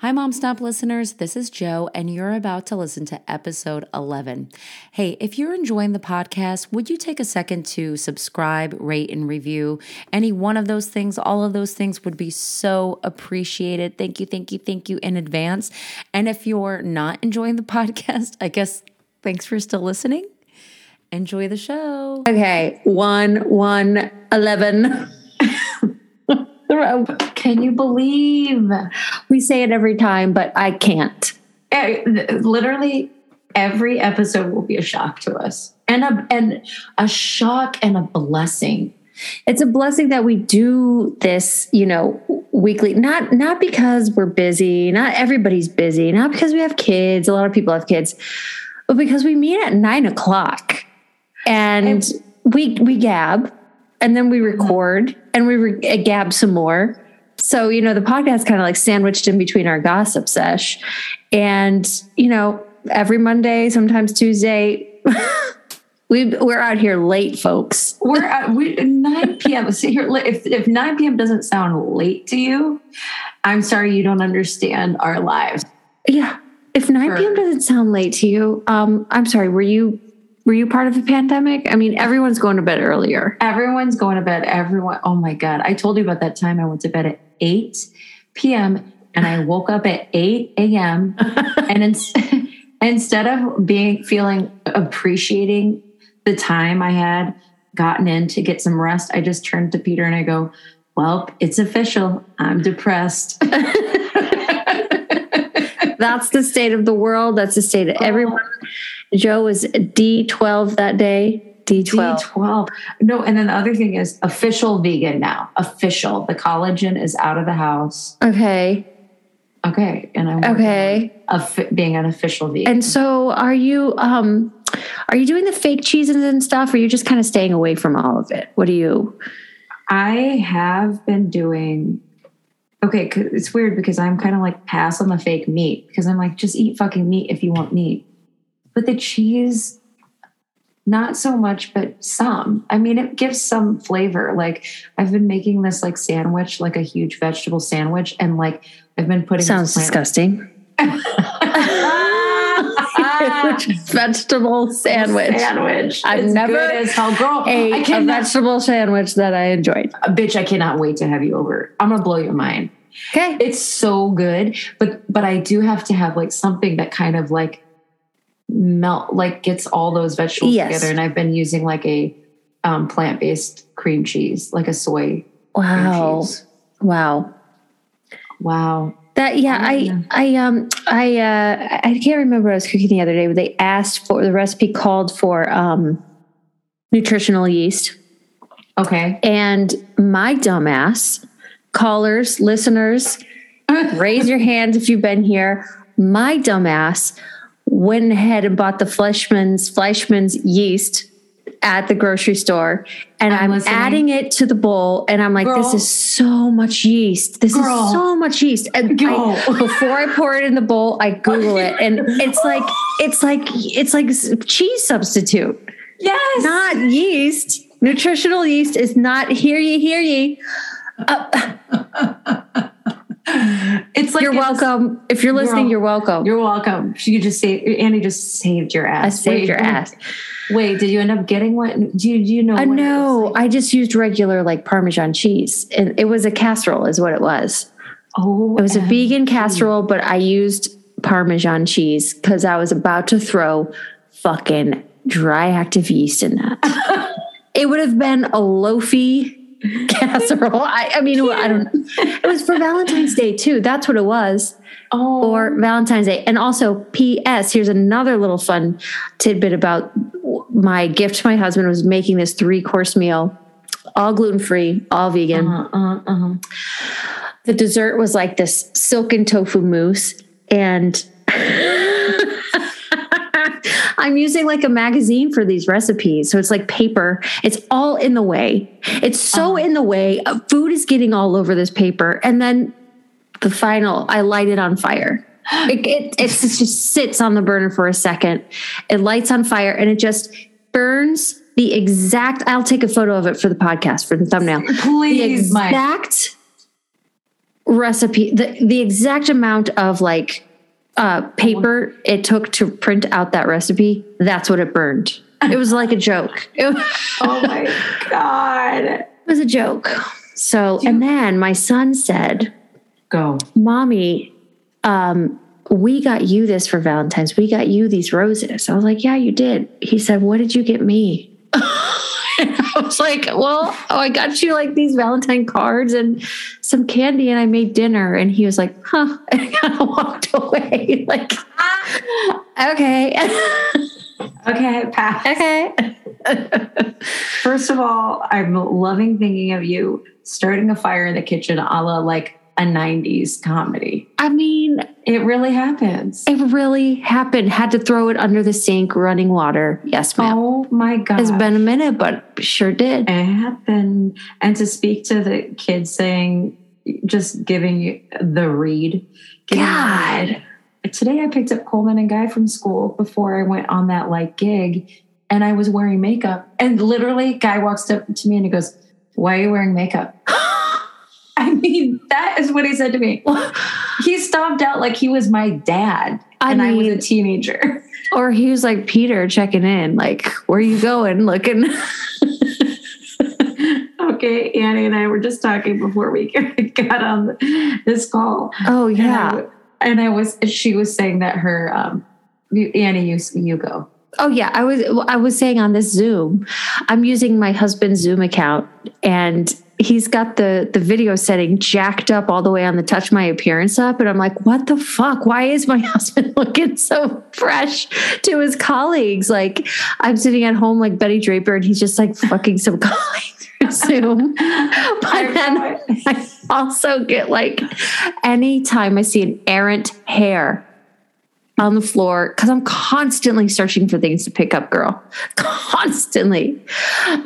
Hi, Mom Stomp listeners. This is Joe, and you're about to listen to episode 11. Hey, if you're enjoying the podcast, would you take a second to subscribe, rate, and review? Any one of those things, all of those things would be so appreciated. Thank you, thank you, thank you in advance. And if you're not enjoying the podcast, I guess thanks for still listening. Enjoy the show. Okay, one, one, eleven. Can you believe? We say it every time, but I can't. Eh, Literally, every episode will be a shock to us, and a and a shock and a blessing. It's a blessing that we do this, you know, weekly. Not not because we're busy. Not everybody's busy. Not because we have kids. A lot of people have kids, but because we meet at nine o'clock, and, And- we we gab, and then we record, and we re- gab some more. So you know, the podcast kind of like sandwiched in between our gossip sesh, and you know, every Monday, sometimes Tuesday. We, we're out here late, folks. We're at we, 9 p.m. See here, if if 9 p.m. doesn't sound late to you, I'm sorry you don't understand our lives. Yeah. If 9 p.m. doesn't sound late to you, um, I'm sorry, were you were you part of the pandemic? I mean, everyone's going to bed earlier. Everyone's going to bed. Everyone. Oh my god! I told you about that time I went to bed at 8 p.m. and I woke up at 8 a.m. and ins- instead of being feeling appreciating the time I had gotten in to get some rest, I just turned to Peter and I go, "Well, it's official. I'm depressed." That's the state of the world. That's the state of everyone. Joe was D12 that day. D12. D12. No, and then the other thing is official vegan now. Official. The collagen is out of the house. Okay. Okay, and I'm Okay. on being an official vegan. And so are you um are you doing the fake cheeses and stuff or are you just kind of staying away from all of it? What do you I have been doing okay. 'cause It's weird because I'm kind of like pass on the fake meat because I'm like just eat fucking meat if you want meat, but the cheese. Not so much, but some. I mean, it gives some flavor. Like I've been making this like sandwich, like a huge vegetable sandwich, and like I've been putting. sounds this disgusting. Vegetable sandwich. Sandwich. I've It's never good as hell, girl. A, I a cannot, vegetable sandwich that I enjoyed. bitch. I cannot wait to have you over. I'm gonna blow your mind. Okay. It's so good, but but I do have to have like something that kind of like melt, like gets all those vegetables Yes. together. And I've been using like a um, plant based cream cheese, like a soy Wow. cheese. Wow. Wow. That yeah, I Yeah. I um I uh I can't remember what I was cooking the other day, but they asked for the recipe called for um nutritional yeast. Okay. And my dumbass, callers, listeners, raise your hands if you've been here. My dumbass went ahead and bought the Fleischmann's Fleischmann's yeast at the grocery store, and I'm I'm, adding it to the bowl, and I'm like, Girl. this is so much yeast. This Girl. is so much yeast. And I, before I pour it in the bowl, I Google it, and it's like it's like it's like cheese substitute Yes. not yeast. Nutritional yeast is not hear ye, hear ye. Uh, it's like you're welcome. If you're listening, Girl, you're welcome. You're welcome. You just say Annie just saved your ass. I saved Wait, your wait, ass. Wait, did you end up getting one? Do you do you know? I what it know. like? I just used regular like Parmesan cheese. And it was a casserole, is what it was. Oh, It was a vegan casserole, but I used Parmesan cheese because I was about to throw fucking dry active yeast in that. it would have been a loafy casserole. I, I mean, I don't. It was for Valentine's Day too. That's what it was. Oh, or Valentine's Day. And also, P.S. Here's another little fun tidbit about my gift to my husband was making this three course meal, all gluten free, all vegan. uh, uh, uh. The dessert was like this silken tofu mousse, and I'm using like a magazine for these recipes. So it's like paper. It's all in the way. It's so in the way. Uh, Food is getting all over this paper. And then the final, I light it on fire. It, it, it just sits on the burner for a second. It lights on fire and it just burns the exact. I'll take a photo of it for the podcast for the thumbnail. the Please, Mike. exact recipe, the, the exact amount of like uh, paper it took to print out that recipe, that's what it burned. It was like a joke. It was, Oh my god. it was a joke. So, and then my son said, Go. Mommy, um, we got you this for Valentine's. We got you these roses. I was like, Yeah, you did. He said, What did you get me? was like, Well, oh, I got you like these Valentine cards and some candy, and I made dinner. And he was like, Huh. And I kind of walked away. Like, okay. Okay, pass. okay. First of all, I'm loving thinking of you starting a fire in the kitchen a la like a 90s comedy. I mean, It really happens. it really happened. Had to throw it under the sink, running water. Yes, ma'am. Oh my god. It's been a minute, but sure did. it happened. And to speak to the kids saying, just giving you the read. the God. read. Today I picked up Coleman and Guy from school before I went on that like gig and I was wearing makeup. And literally, Guy walks up to me and he goes, Why are you wearing makeup? I mean, that is what he said to me. He stomped out like he was my dad I and I was a teenager. Or he was like Peter checking in, like, where are you going? Looking. okay, Annie and I were just talking before we got on this call. Oh And yeah. I, and I was, she was saying that her, um, you- Annie, you, you go. Oh yeah. I was I was saying on this Zoom, I'm using my husband's Zoom account and he's got the the video setting jacked up all the way on the touch my appearance up. And I'm like, what the fuck? Why is my husband looking so fresh to his colleagues? Like I'm sitting at home like Betty Draper and he's just like fucking some colleagues through Zoom. But then I also get like anytime I see an errant hair on the floor, because I'm constantly searching for things to pick up, girl. Constantly.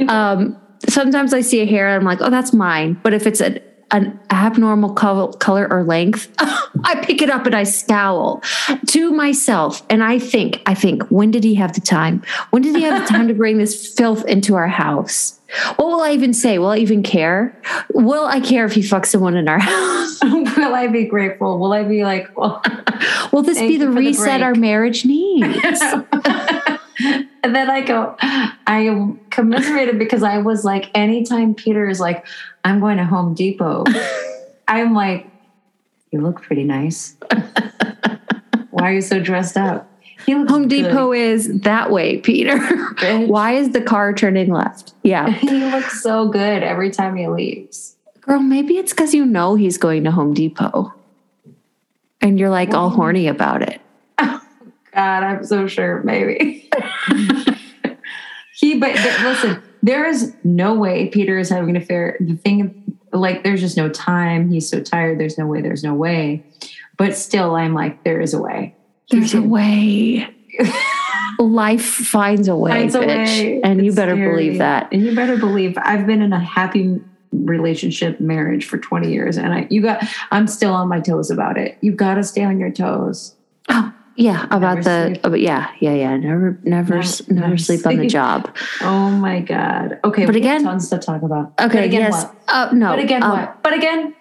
Um, sometimes I see a hair and I'm like, oh, that's mine. But if it's an an abnormal color, color or length, I pick it up and I scowl to myself. And I think, I think, when did he have the time? When did he have the time to bring this filth into our house? What will I even say? Will I even care? Will I care if he fucks someone in our house? Will I be grateful? Will I be like, well, Will this be the for the reset our marriage needs? And then I go, I am commiserated because I was like, anytime Peter is like, I'm going to Home Depot, I'm like, you look pretty nice. Why are you so dressed up? Home good. Depot is that way, Peter. Why is the car turning left? Yeah. He looks so good every time he leaves. Girl, maybe it's because you know he's going to Home Depot and you're like all horny about it. God, I'm so sure. Maybe he. But, but listen, there is no way Peter is having an affair. The thing, like, there's just no time. He's so tired. There's no way. There's no way. But still, I'm like, there is a way. There's a way. Life finds a way, Finds a bitch. way. And you better scary. believe that. And you better believe I've been in a happy relationship marriage for 20 years and I you got I'm still on my toes about it. You got to stay on your toes. Oh, yeah, about Never the sleep. about, yeah, yeah, yeah. Never never Never- never never sleep on the job. Oh my god. Okay, But again- tons to talk about. Okay, but again, yes. what? Uh, no. But again, um, what? But again,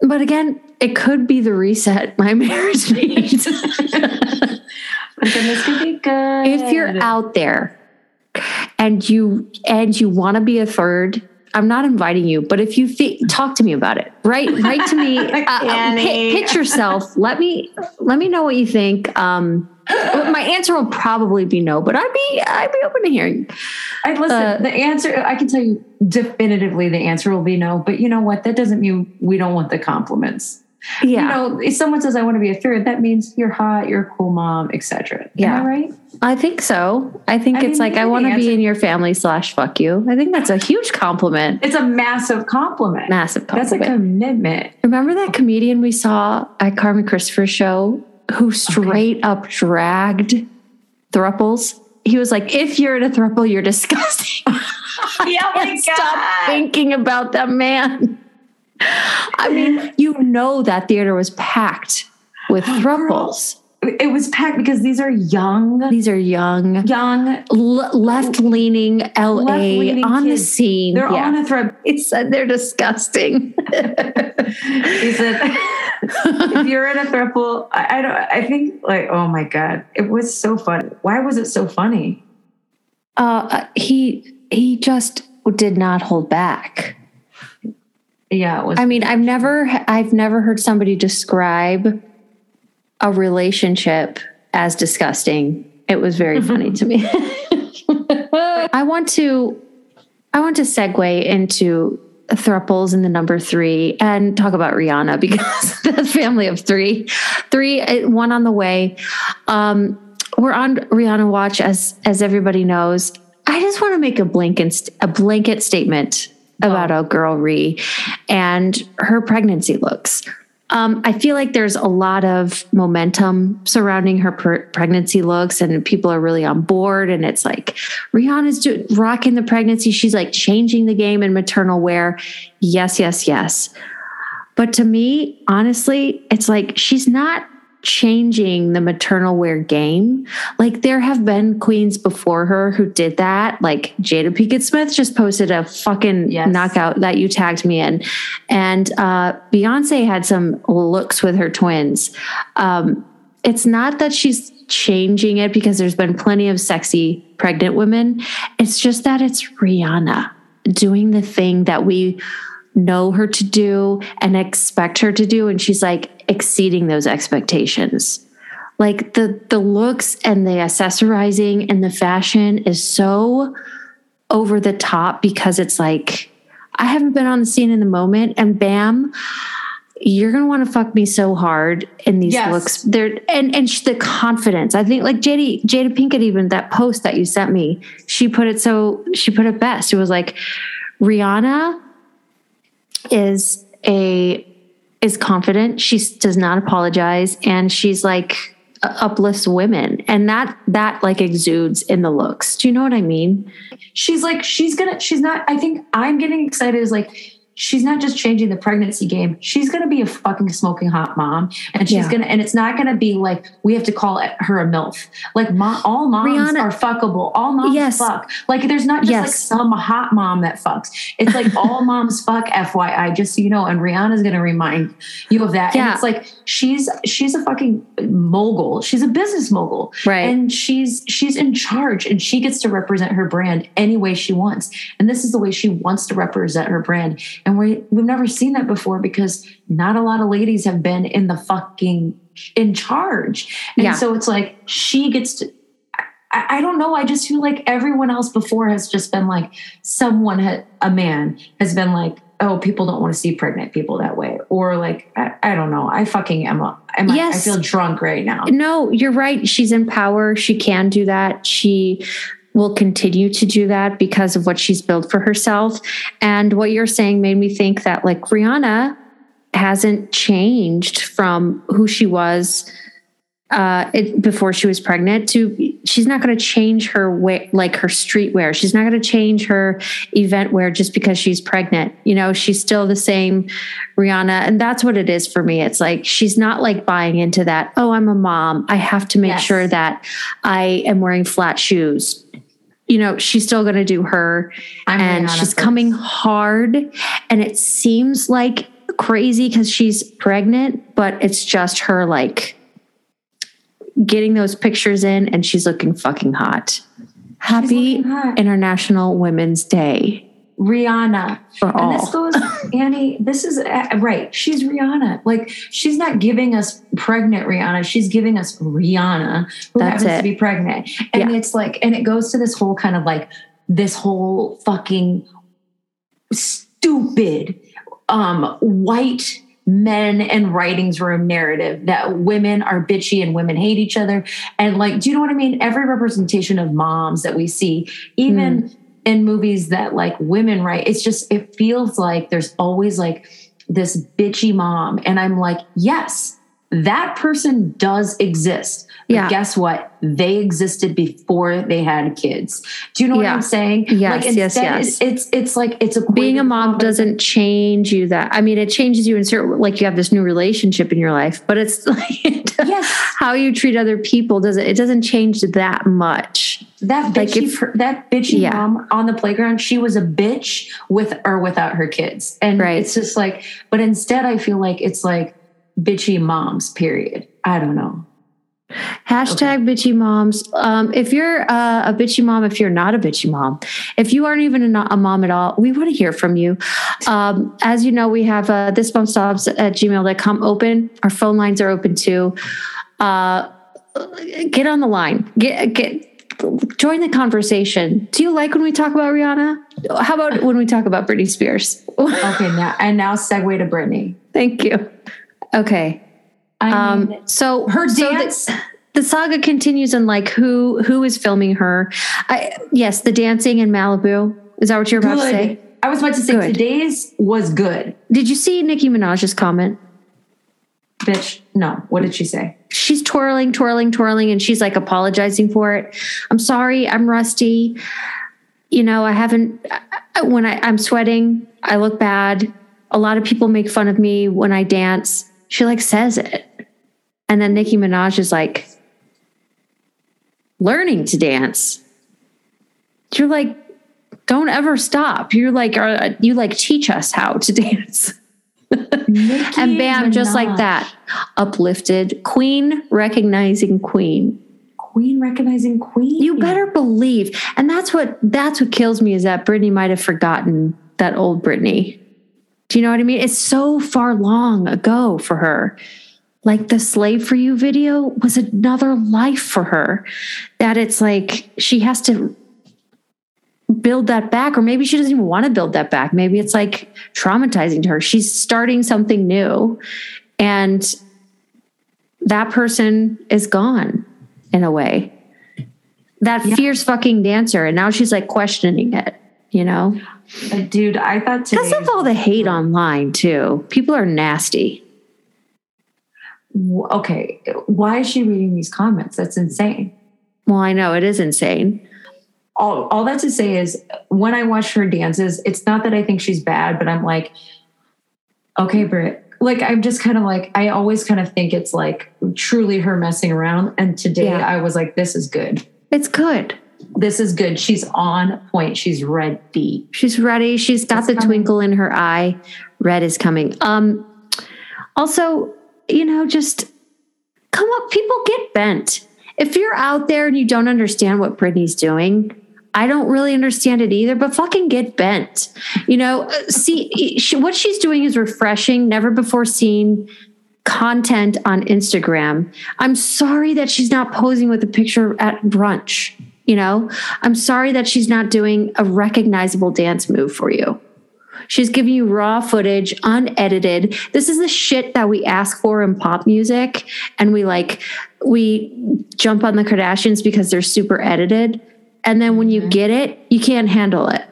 But again, it could be the reset my marriage needs. this could be good. if you're out there and you and you want to be a third i'm not inviting you but if you think talk to me about it right? Write to me uh, uh, pi- pitch yourself. Let me let me know what you think. Um my answer will probably be no but i'd be i'd be open to hearing. I listen, uh, the answer I can tell you definitively the answer will be no, but you know what? That doesn't mean we don't want the compliments. Yeah You know, if someone says I want to be a third, that means you're hot, you're a cool mom, etc. Yeah. I right? i think so i think I it's like i want to be in your family slash fuck you i think that's a huge compliment It's a massive compliment. massive compliment. That's a commitment. Remember that comedian we saw at Carmen Christopher's show who straight up dragged thruples? He was like, if you're in a thruple, you're disgusting. Yeah, oh stop thinking about that man. I mean, you know that theater was packed with thruples. it was packed because these are young, These are young, young. l- left-leaning LA Left-leaning on the scene. They're yeah. on a thread. It said they're disgusting. He said, if you're in a throuple, I, I don't. I think like, oh my god, it was so fun. Why was it so funny? uh, he he just did not hold back. Yeah, it was. I mean, I've never I've never heard somebody describe a relationship as disgusting. It was very funny to me. I want to I want to segue into thruples in the number three and talk about Rihanna because that's family of three, three uh, one on the way. Um, we're on Rihanna watch as as everybody knows. I just want to make a blanket a blanket statement about a girl Ree and her pregnancy looks. Um, I feel like there's a lot of momentum surrounding her per- pregnancy looks, and people are really on board. And it's like Rihanna's do- rocking the pregnancy. She's like changing the game in maternal wear. Yes, yes, yes. But to me, honestly, it's like she's not changing the maternal wear game. Like there have been queens before her who did that. Like Jada Pinkett Smith just posted a fucking Yes. knockout that you tagged me in. And uh, Beyonce had some looks with her twins. Um, it's not that she's changing it because there's been plenty of sexy pregnant women. It's just that it's Rihanna doing the thing that we know her to do and expect her to do and she's like exceeding those expectations. Like the the looks and the accessorizing and the fashion is so over the top because it's like I haven't been on the scene in the moment and bam you're gonna want to fuck me so hard in these Yes. looks. There and and the confidence. I think like jada jada pinkett even that post that you sent me she put it so she put it best. It was like rihanna is a is confident. She does not apologize and she's like uh, uplifts women. And that that like exudes in the looks. Do you know what i mean? She's like she's gonna she's not i think i'm getting excited is like she's not just changing the pregnancy game. She's gonna be a fucking smoking hot mom and she's Yeah. gonna and it's not gonna be like we have to call her a milf. Like mo- all moms Rihanna- are fuckable. All moms Yes. fuck. Like there's not just like some hot mom that fucks. It's like all moms fuck fyi just so you know and rihanna's gonna remind you of that. Yeah. and it's like she's she's a fucking mogul. She's a business mogul. Right. and she's she's in charge and she gets to represent her brand any way she wants. And this is the way she wants to represent her brand and we we've never seen that before because not a lot of ladies have been in the fucking in charge and Yeah. so it's like she gets to I, I don't know. I just feel like everyone else before has just been like someone, ha- a man has been like, oh, people don't want to see pregnant people that way, or like I, I don't know. I fucking am. A, am I- Yes. I feel drunk right now. No, you're right. She's in power. She can do that. She will continue to do that because of what she's built for herself. And what you're saying made me think that like Rihanna hasn't changed from who she was uh it, before she was pregnant to she's not going to change her way like her streetwear. She's not going to change her event wear just because she's pregnant. You know she's still the same rihanna and that's what it is for me. It's like she's not like buying into that oh i'm a mom. I have to make Yes. sure that i am wearing flat shoes you know she's still going to do her. I'm and she's coming hard and it seems like crazy because she's pregnant but it's just her like getting those pictures in and she's looking fucking hot. Happy looking hot. international women's day Rihanna. for And this goes, Annie, this is uh, right. She's Rihanna. Like, she's not giving us pregnant Rihanna. She's giving us Rihanna, who That's happens it. to be pregnant. And Yeah. it's like, and it goes to this whole kind of like, this whole fucking stupid um, white men and writings room narrative that women are bitchy and women hate each other. And like, do you know what I mean? Every representation of moms that we see, even in movies that like women write, it's just, it feels like there's always like this bitchy mom. And I'm like, yes, that person does exist. But Yeah. guess what? They existed before they had kids. Do you know what I'm saying? Yes, like yes, yes. It's, it's like it's a being a mom doesn't change you that i mean it changes you in certain like you have this new relationship in your life but it's like Yes. how you treat other people doesn't it doesn't change that much. That Like, bitchy, if- per- that bitchy Yeah. mom on the playground, she was a bitch with or without her kids, and Right. it's just like. But instead, I feel like it's like bitchy moms. Period. I don't know. Hashtag bitchy moms. Um, if you're uh, a bitchy mom, if you're not a bitchy mom, if you aren't even a, a mom at all, we want to hear from you. Um, as you know, we have uh, this mom stops at gmail.com open. Our phone lines are open too. Uh, get on the line. Get get join the conversation. Do you like when we talk about Rihanna? How about when we talk about Britney Spears? Okay, now and now segue to Britney. Thank you. Okay. I mean, Um, so her so the- dance. the saga continues and like who who is filming her I, yes the dancing in malibu is that what you're about to say. I was about to say Good. today's was good, did you see nicki minaj's comment bitch. No, what did she say? she's twirling twirling twirling and she's like apologizing for it i'm sorry i'm rusty you know i haven't when I, i'm sweating i look bad a lot of people make fun of me when i dance she like says it. And then nicki minaj is like learning to dance. You're like don't ever stop. You're like are, you like teach us how to dance. And bam just like that uplifted queen recognizing queen. Queen recognizing Queen. you better believe. And that's what that's what kills me is that Britney might have forgotten that old Britney do you know what I mean? It's so far long ago for her. Like the slave for you video was another life for her. That it's like she has to build that back or maybe she doesn't even want to build that back. Maybe it's like traumatizing to her. She's starting something new and that person is gone in a way. That Yeah. fierce fucking dancer and now she's like questioning it you know Uh, dude. I thought today. because of all the hate online too people are nasty okay, why is she reading these comments? That's insane. well i know it is insane All, all that to say is when I watch her dances, it's not that I think she's bad, but I'm like, okay, Britt. Like, I'm just kind of like, I always kind of think it's like truly her messing around. And today Yeah. I was like, this is good. it's good This is good. She's on point. She's ready. She's ready. She's got It's the coming. twinkle in her eye. Red is coming. Um also, you know, just come up people get bent. If you're out there and you don't understand what Britney's doing, I don't really understand it either, but fucking get bent. You know, uh, see she, what she's doing is refreshing, never before seen content on Instagram. I'm sorry that she's not posing with a picture at brunch. You know, I'm sorry that she's not doing a recognizable dance move for you. She's giving you raw footage, unedited. This is the shit that we ask for in pop music. And we like, we jump on the Kardashians because they're super edited. And then when you mm-hmm. get it, you can't handle it.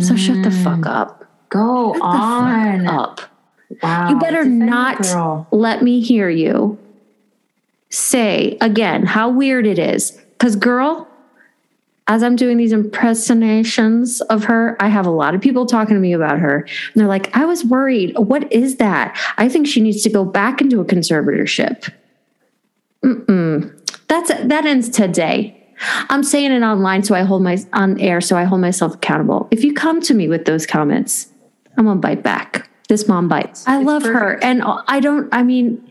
So shut the fuck mm. up. Go Shut on. up. Wow. You better not girl. let me hear you say again how weird it is. Because, girl, as I'm doing these impersonations of her, I have a lot of people talking to me about her. And they're like, I was worried. What is that? I think she needs to go back into a conservatorship. Mm-mm. That's that ends today. I'm saying it online, so I hold my on air, so I hold myself accountable. If you come to me with those comments, I'm gonna bite back. This mom bites. I It's love her, and I don't. I mean,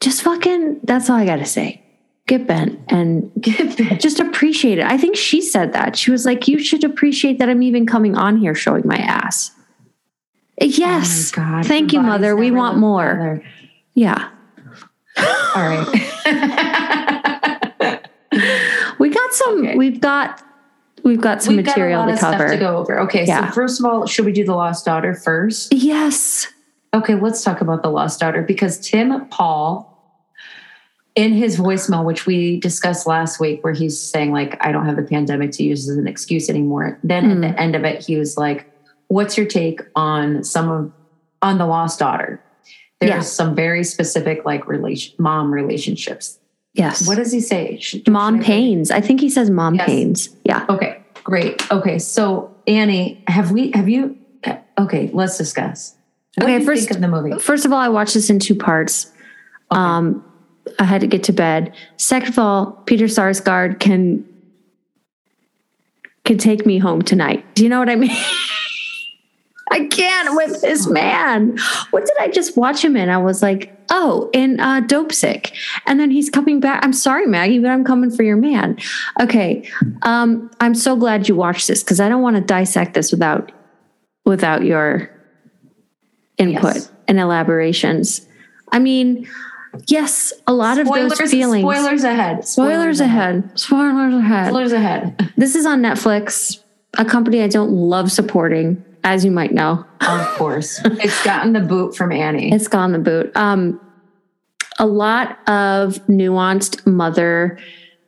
just fucking. That's all I gotta say. Get bent and Get bent. just appreciate it. I think she said that. She was like, "You should appreciate that I'm even coming on here showing my ass." Yes. Oh my God. Thank you, mother. We want more. Yeah. All right. We got some. Okay. We've got. We've got some We've got material lot to cover. to go over. Okay, Yeah. so first of all, should we do the Lost Daughter first? Yes. Okay, let's talk about the Lost Daughter because Tim Paul, in his voicemail, which we discussed last week, where he's saying like, "I don't have the pandemic to use as an excuse anymore." Then Mm. at the end of it, he was like, "What's your take on some of on the Lost Daughter?" There's Yeah. some very specific like relation mom relationships. Yes. What does he say? Should- mom should I- pains? I think he says mom Yes. pains. Yeah. Okay, great. Okay, so Annie, have we? Have you? Okay, let's discuss. What Okay, first- think of the movie? First of all, I watched this in two parts. Um, I had to get to bed. Second of all, Peter Sarsgaard can can take me home tonight. Do you know what I mean? I can't with this man. What did I just watch him in? I was like, oh, in uh, Dopesick. And then he's coming back. I'm sorry, Maggie, but I'm coming for your man. Okay. Um, I'm so glad you watched this because I don't want to dissect this without without your input Yes. and elaborations. I mean, yes, a lot of those feelings. Spoilers ahead. Spoilers ahead. Spoilers ahead. Spoilers ahead. This is on Netflix, a company I don't love supporting, as you might know. Of course. it's gotten the boot from Annie. It's gone the boot. Um, a lot of nuanced mother.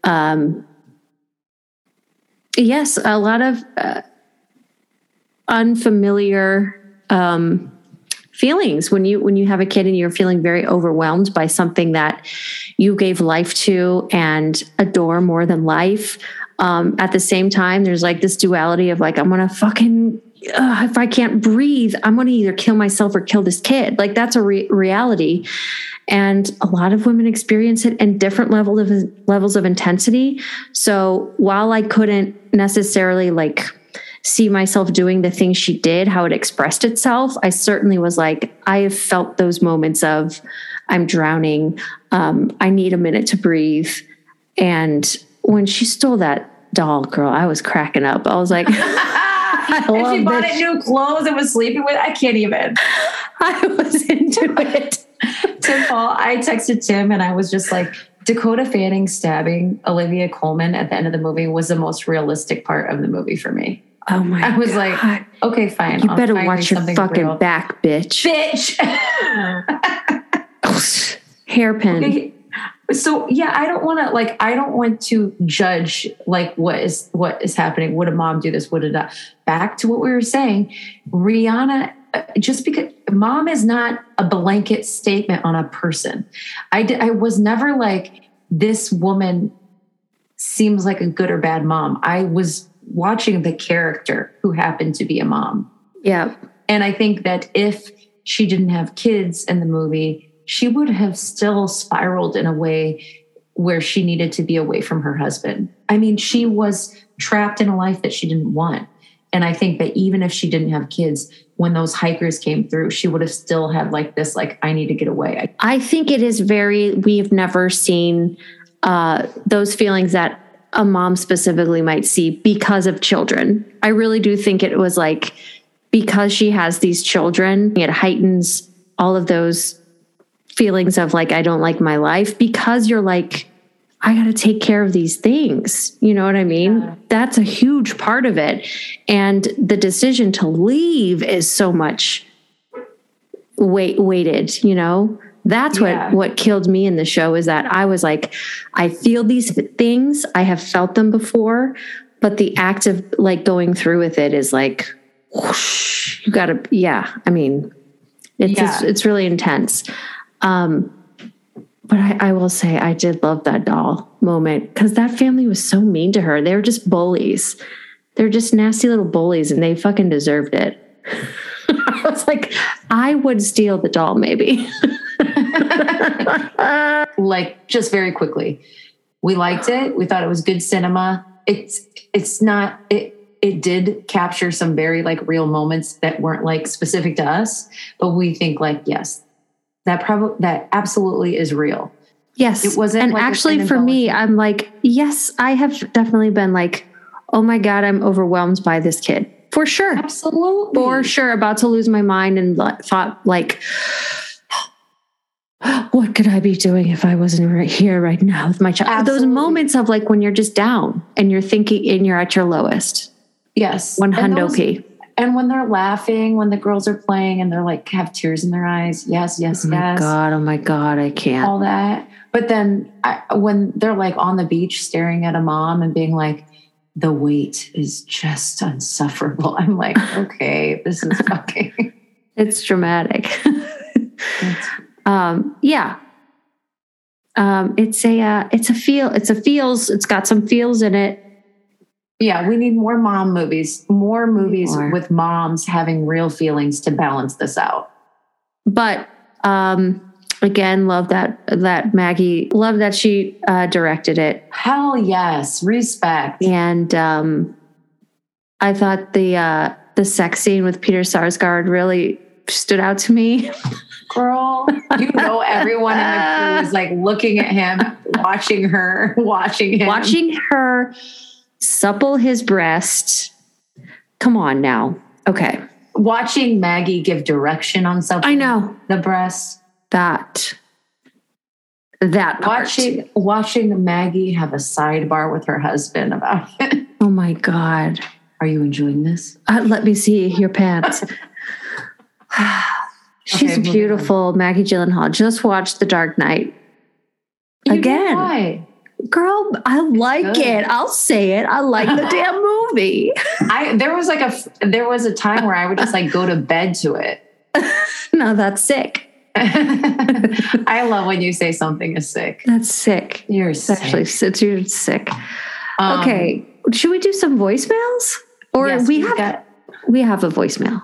Um, yes, a lot of uh, unfamiliar um, feelings when you when you have a kid and you're feeling very overwhelmed by something that you gave life to and adore more than life. Um, at the same time, there's like this duality of like I'm gonna fucking uh, if I can't breathe, I'm gonna either kill myself or kill this kid. Like that's a re- reality, and a lot of women experience it in different level of levels of intensity. So while I couldn't necessarily like see myself doing the things she did, how it expressed itself, I certainly was like, I have felt those moments of I'm drowning. Um, I need a minute to breathe. And when she stole that doll, girl, I was cracking up. I was like, I love she bought this. it new clothes and was sleeping with, I can't even. I was into it. Tim Paul, I texted Tim and I was just like, Dakota Fanning stabbing Olivia Colman at the end of the movie was the most realistic part of the movie for me. Oh my I was God. like, okay, fine. you I'll better watch your fucking real. back, bitch. bitch. Hairpin. so yeah i don't want to like i don't want to judge like what is what is happening would a mom do this would it not back to what we were saying rihanna uh, just because mom is not a blanket statement on a person i did, i was never like this woman seems like a good or bad mom i was watching the character who happened to be a mom Yeah. and I think that if she didn't have kids in the movie, she would have still spiraled in a way where she needed to be away from her husband. I mean, she was trapped in a life that she didn't want. And I think that even if she didn't have kids, when those hikers came through, she would have still had like this, like, I need to get away. I think it is very, we've never seen uh, those feelings that a mom specifically might see because of children. I really do think it was like because she has these children, it heightens all of those feelings of like, I don't like my life because you're like, I got to take care of these things. You know what I mean? Yeah. That's a huge part of it. And the decision to leave is so much weight weighted, you know? That's Yeah. what what killed me in the show is that I was like I feel these things, I have felt them before, but the act of like going through with it is like whoosh, you got to yeah, I mean it's Yeah. it's, it's really intense. Um but I, I will say I did love that doll moment because that family was so mean to her. They were just bullies. They're just nasty little bullies and they fucking deserved it. I was like, I would steal the doll, maybe. like just very quickly. We liked it. We thought it was good cinema. It's it's not it it did capture some very like real moments that weren't like specific to us, but we think like yes, that probably that absolutely is real. Yes. It wasn't And like actually, for me, I'm like, yes, I have definitely been like, oh my God, I'm overwhelmed by this kid. For sure. Absolutely. For sure. About to lose my mind and thought, like, what could I be doing if I wasn't right here right now with my child? Those moments of like when you're just down and you're thinking and you're at your lowest. yes. One And hundo p. And when they're laughing, when the girls are playing and they're like have tears in their eyes. Yes, yes, Oh my yes. God. Oh my God. I can't. all that. But then I, when they're like on the beach staring at a mom and being like, the weight is just unsufferable. I'm like, okay, this is fucking. It's dramatic. Um, yeah. Um, it's a uh, it's a feel it's a feels it's got some feels in it. yeah, we need more mom movies, more movies More. with moms having real feelings to balance this out. But um, Again, love that that Maggie, love that she uh, directed it, Hell yes. Respect. and um, I thought the uh, the sex scene with Peter Sarsgaard really stood out to me. Girl, you know everyone in the crew is like looking at him, watching her, watching him. Watching her supple his breast. Come on now. Okay. watching Maggie give direction on something. I know The breast. that. That part. Watching watching Maggie have a sidebar with her husband about it. Oh my God. Are you enjoying this? Uh, let me see your pants. She's Okay, beautiful, Maggie Gyllenhaal. Just watched The Dark Knight. You Again. Girl, I like good. it. I'll say it. I like the damn movie. I there was like a there was a time where I would just like go to bed to it. no, that's sick. I love when you say something is sick. That's sick. You're It's sick. actually it's, you're sick. Um, okay, should we do some voicemails? Or yes, we we've have got- we have a voicemail.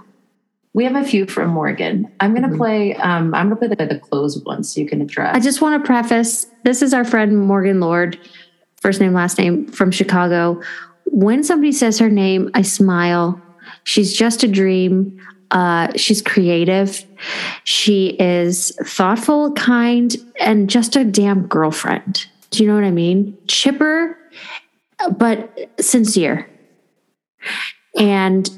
We have a few from Morgan. I'm gonna Mhm. play. Um, I'm gonna play the, the closed one so you can address. I just want to preface this is our friend Morgan Lord, first name, last name from Chicago. When somebody says her name, I smile. She's just a dream. Uh, she's creative. She is thoughtful, kind, and just a damn girlfriend. Do you know what I mean? Chipper, but sincere. And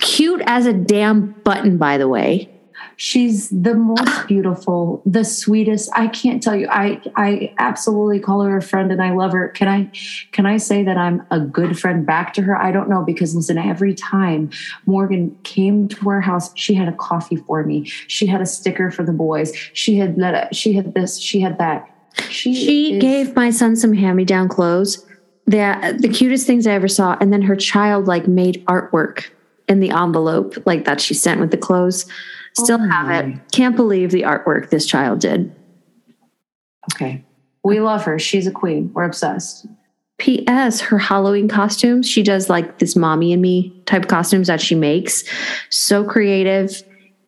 cute as a damn button, by the way. She's the most beautiful, the sweetest. I can't tell you. I I absolutely call her a friend and I love her. Can I can I say that I'm a good friend back to her? I don't know because listen, every time Morgan came to our house, she had a coffee for me. She had a sticker for the boys. She had let she had this, she had that. She She is- gave my son some hand-me-down clothes. The the cutest things I ever saw, and then her child like made artwork in the envelope like that she sent with the clothes. Still Oh have it. Can't believe the artwork this child did. Okay. We love her. She's a queen. We're obsessed. P.S. Her Halloween costumes, she does like this mommy and me type costumes that she makes. So creative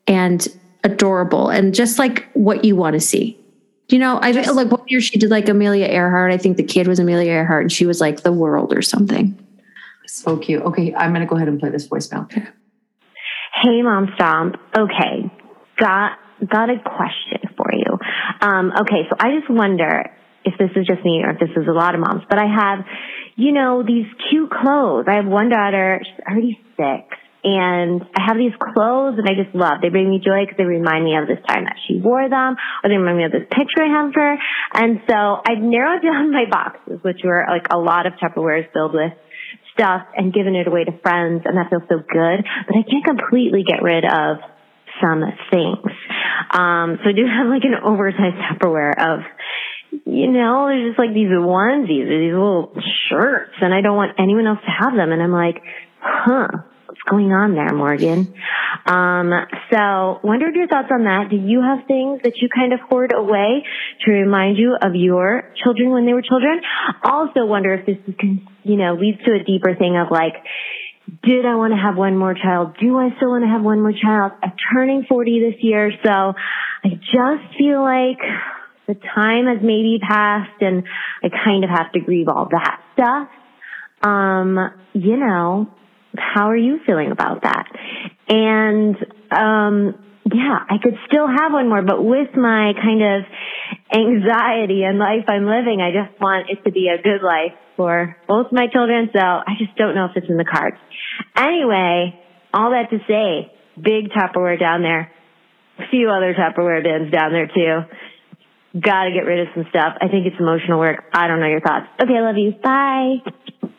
and adorable, and just like what you want to see. You know, I Just- like one year she did like Amelia Earhart. I think the kid was Amelia Earhart, and she was like the world or something. So cute. Okay, I'm gonna go ahead and play this voicemail. Hey, Mom Stomp. Okay, got got a question for you. Um, okay, so I just wonder if this is just me or if this is a lot of moms, but I have, you know, these cute clothes. I have one daughter, she's already six, and I have these clothes and I just love. They bring me joy because they remind me of this time that she wore them, or they remind me of this picture I have of her. And so I've narrowed down my boxes, which were like a lot of Tupperwares filled with stuff and given it away to friends and that feels so good. But I can't completely get rid of some things. Um, so I do have like an oversized Tupperware of, you know, there's just like these onesies or these little shirts and I don't want anyone else to have them. And I'm like, huh, what's going on there, Morgan? Um, so wondered your thoughts on that. Do you have things that you kind of hoard away to remind you of your children when they were children? Also wonder if this is, con- you know, leads to a deeper thing of like, did I want to have one more child? Do I still want to have one more child? I'm turning 40 this year, so I just feel like the time has maybe passed and I kind of have to grieve all that stuff. Um, you know, how are you feeling about that? And, um, yeah, I could still have one more, but with my kind of anxiety and life I'm living, I just want it to be a good life for both my children. So I just don't know if it's in the cards. Anyway, all that to say, big Tupperware down there, a few other Tupperware bins down there too. Got to get rid of some stuff. I think it's emotional work. I don't know your thoughts. Okay, I love you. Bye.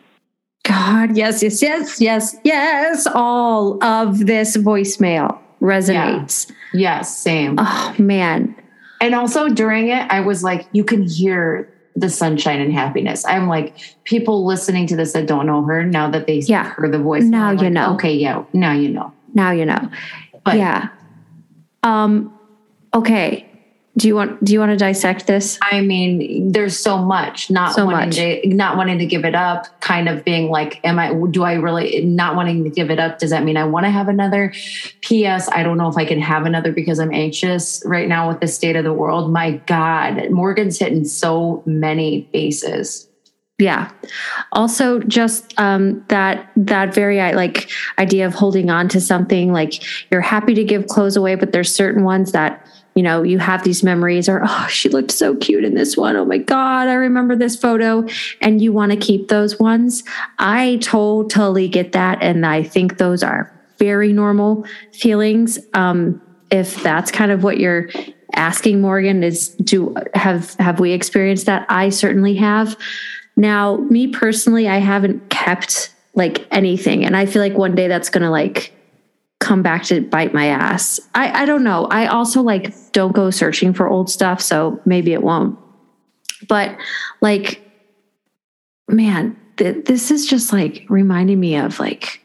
God, yes, yes, yes, yes, yes. All of this voicemail resonates. Yes, same. Oh man. And also during it, I was like, you can hear the sunshine and happiness. I'm like, people listening to this that don't know her, now that they Yeah. heard the voice, Now you like, know. Okay, yeah, now you know. Now you know. But yeah. Um okay. Do you want do you want to dissect this? I mean, there's so much not So wanting much. to not wanting to give it up, kind of being like, am I do I really not wanting to give it up? Does that mean I want to have another? P.S. I don't know if I can have another because I'm anxious right now with the state of the world. My God, Morgan's hitting so many bases. Yeah. Also, just um, that that very like idea of holding on to something. Like you're happy to give clothes away, but there's certain ones that you know you have these memories. Or oh, she looked so cute in this one. Oh my god, I remember this photo, and you want to keep those ones. I totally get that, and I think those are very normal feelings. Um, if that's kind of what you're asking, Morgan, is do have have we experienced that? I certainly have. Now, me personally, I haven't kept like anything. And I feel like one day that's going to like come back to bite my ass. I, I don't know. I also like don't go searching for old stuff. So maybe it won't. But like, man, th- this is just like reminding me of like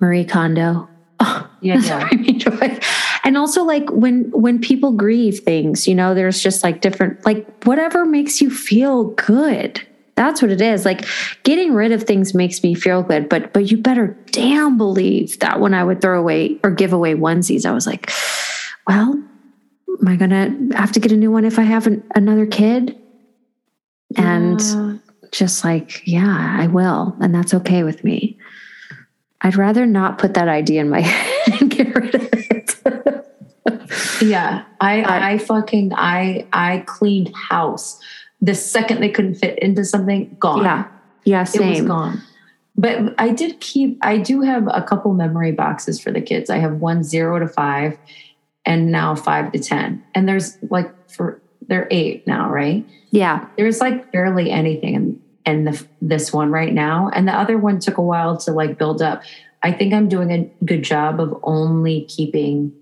Marie Kondo. Oh, Yeah, yeah. what I mean, Joy. And also like when when people grieve things, you know, there's just like different like whatever makes you feel good. That's what it is. Like getting rid of things makes me feel good, but but you better damn believe that when I would throw away or give away onesies, I was like, well, am I gonna have to get a new one if I have an, another kid? And Yeah. just like, yeah, I will. And that's okay with me. I'd rather not put that idea in my head and get rid of it. Yeah, I I- I fucking I I cleaned house the second they couldn't fit into something. Gone. yeah. Yeah, Same. it was gone. But I did keep. I do have a couple memory boxes for the kids. I have one zero to five, and now five to ten. And there's like for they're eight now, right? Yeah. There's like barely anything in in the, this one right now, and the other one took a while to like build up. I think I'm doing a good job of only keeping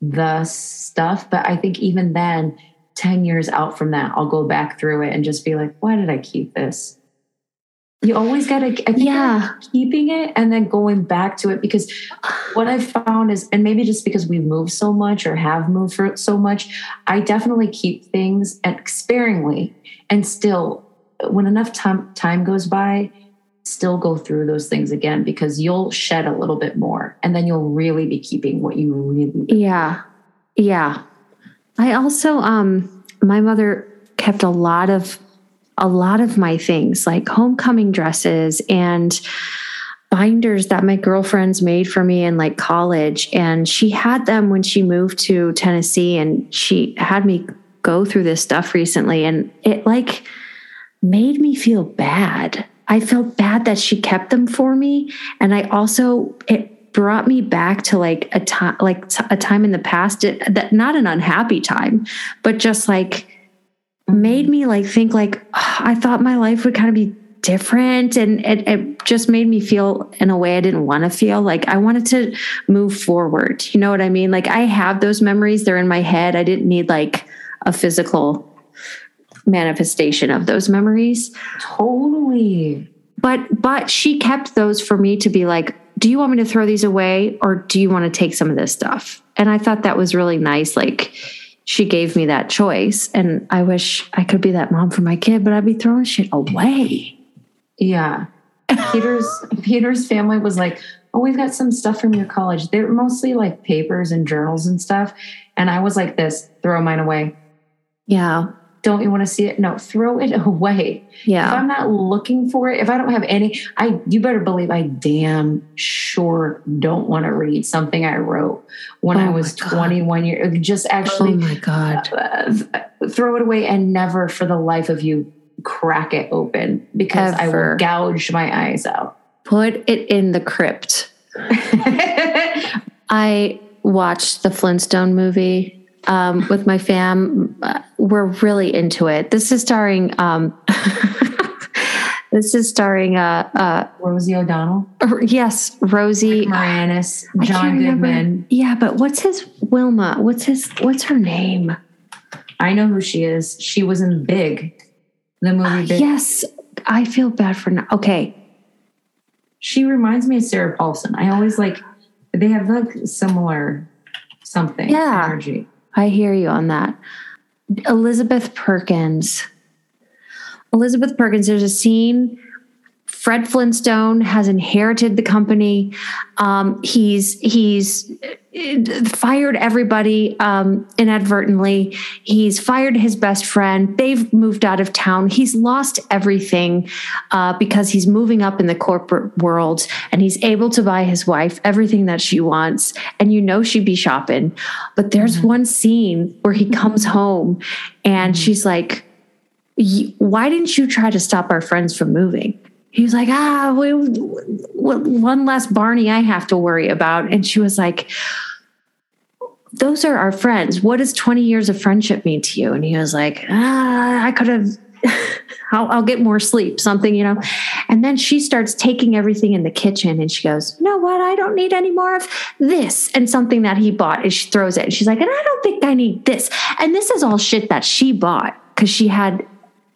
the stuff, but I think even then, 10 years out from that, I'll go back through it and just be like, why did I keep this? You always got to, Yeah. keeping it and then going back to it because what I've found is, and maybe just because we've moved so much or have moved for so much, I definitely keep things and sparingly and still, when enough time, time goes by, still go through those things again because you'll shed a little bit more and then you'll really be keeping what you really need. Yeah. Yeah. I also um my mother kept a lot of a lot of my things like homecoming dresses and binders that my girlfriends made for me in like college. And she had them when she moved to Tennessee and she had me go through this stuff recently. And it like made me feel bad. I felt bad that she kept them for me. And I also it brought me back to like a time like t- a time in the past it, that not an unhappy time but just like made me like think like "Ah, I thought my life would kind of be different and it, it just made me feel in a way I didn't want to feel like I wanted to move forward you know what I mean? Like I have those memories they're in my head I didn't need like a physical manifestation of those memories. Totally. But but she kept those for me to be like do you want me to throw these away or do you want to take some of this stuff? And i thought that was really nice. Like she gave me that choice and i wish i could be that mom for my kid but i'd be throwing shit away. Yeah. Peter's peter's family was like oh we've got some stuff from your college. They're mostly like papers and journals and stuff. And i was like this throw mine away. Yeah don't you want to see it no throw it away Yeah. if i'm not looking for it if i don't have any i you better believe i damn sure don't want to read something i wrote when Oh i was 21 years just oh actually my god uh, throw it away and never for the life of you crack it open because I Ever. will gouge my eyes out. put it in the crypt I watched the Flintstone movie um, with my fam. Uh, We're really into it. This is starring. Um, this is starring. Uh, uh, Rosie O'Donnell, yes, Rosie. Moranis, John. Goodman. Yeah, but what's his Wilma? What's his? What's her name? I know who she is. She was in Big, the movie Big. Yes, I feel bad for now. Okay, She reminds me of Sarah Paulson. I always like they have like similar something Yeah. energy. I hear you on that. Elizabeth Perkins. Elizabeth Perkins, there's a scene. Fred Flintstone has inherited the company. Um, he's he's uh, fired everybody um, inadvertently. He's fired his best friend. They've moved out of town. He's lost everything uh, because he's moving up in the corporate world, and he's able to buy his wife everything that she wants. And you know she'd be shopping, but there's one scene where he comes home, and she's like why didn't you try to stop our friends from moving? He was like, ah, we, one less Barney I have to worry about. And she was like, those are our friends. What does 20 years of friendship mean to you? And he was like, ah, I could have, I'll, I'll get more sleep, something, you know. And then she starts taking everything in the kitchen and she goes, you know what? I don't need any more of this. And something that he bought, and she throws it. And she's like, and I don't think I need this. And this is all shit that she bought because she had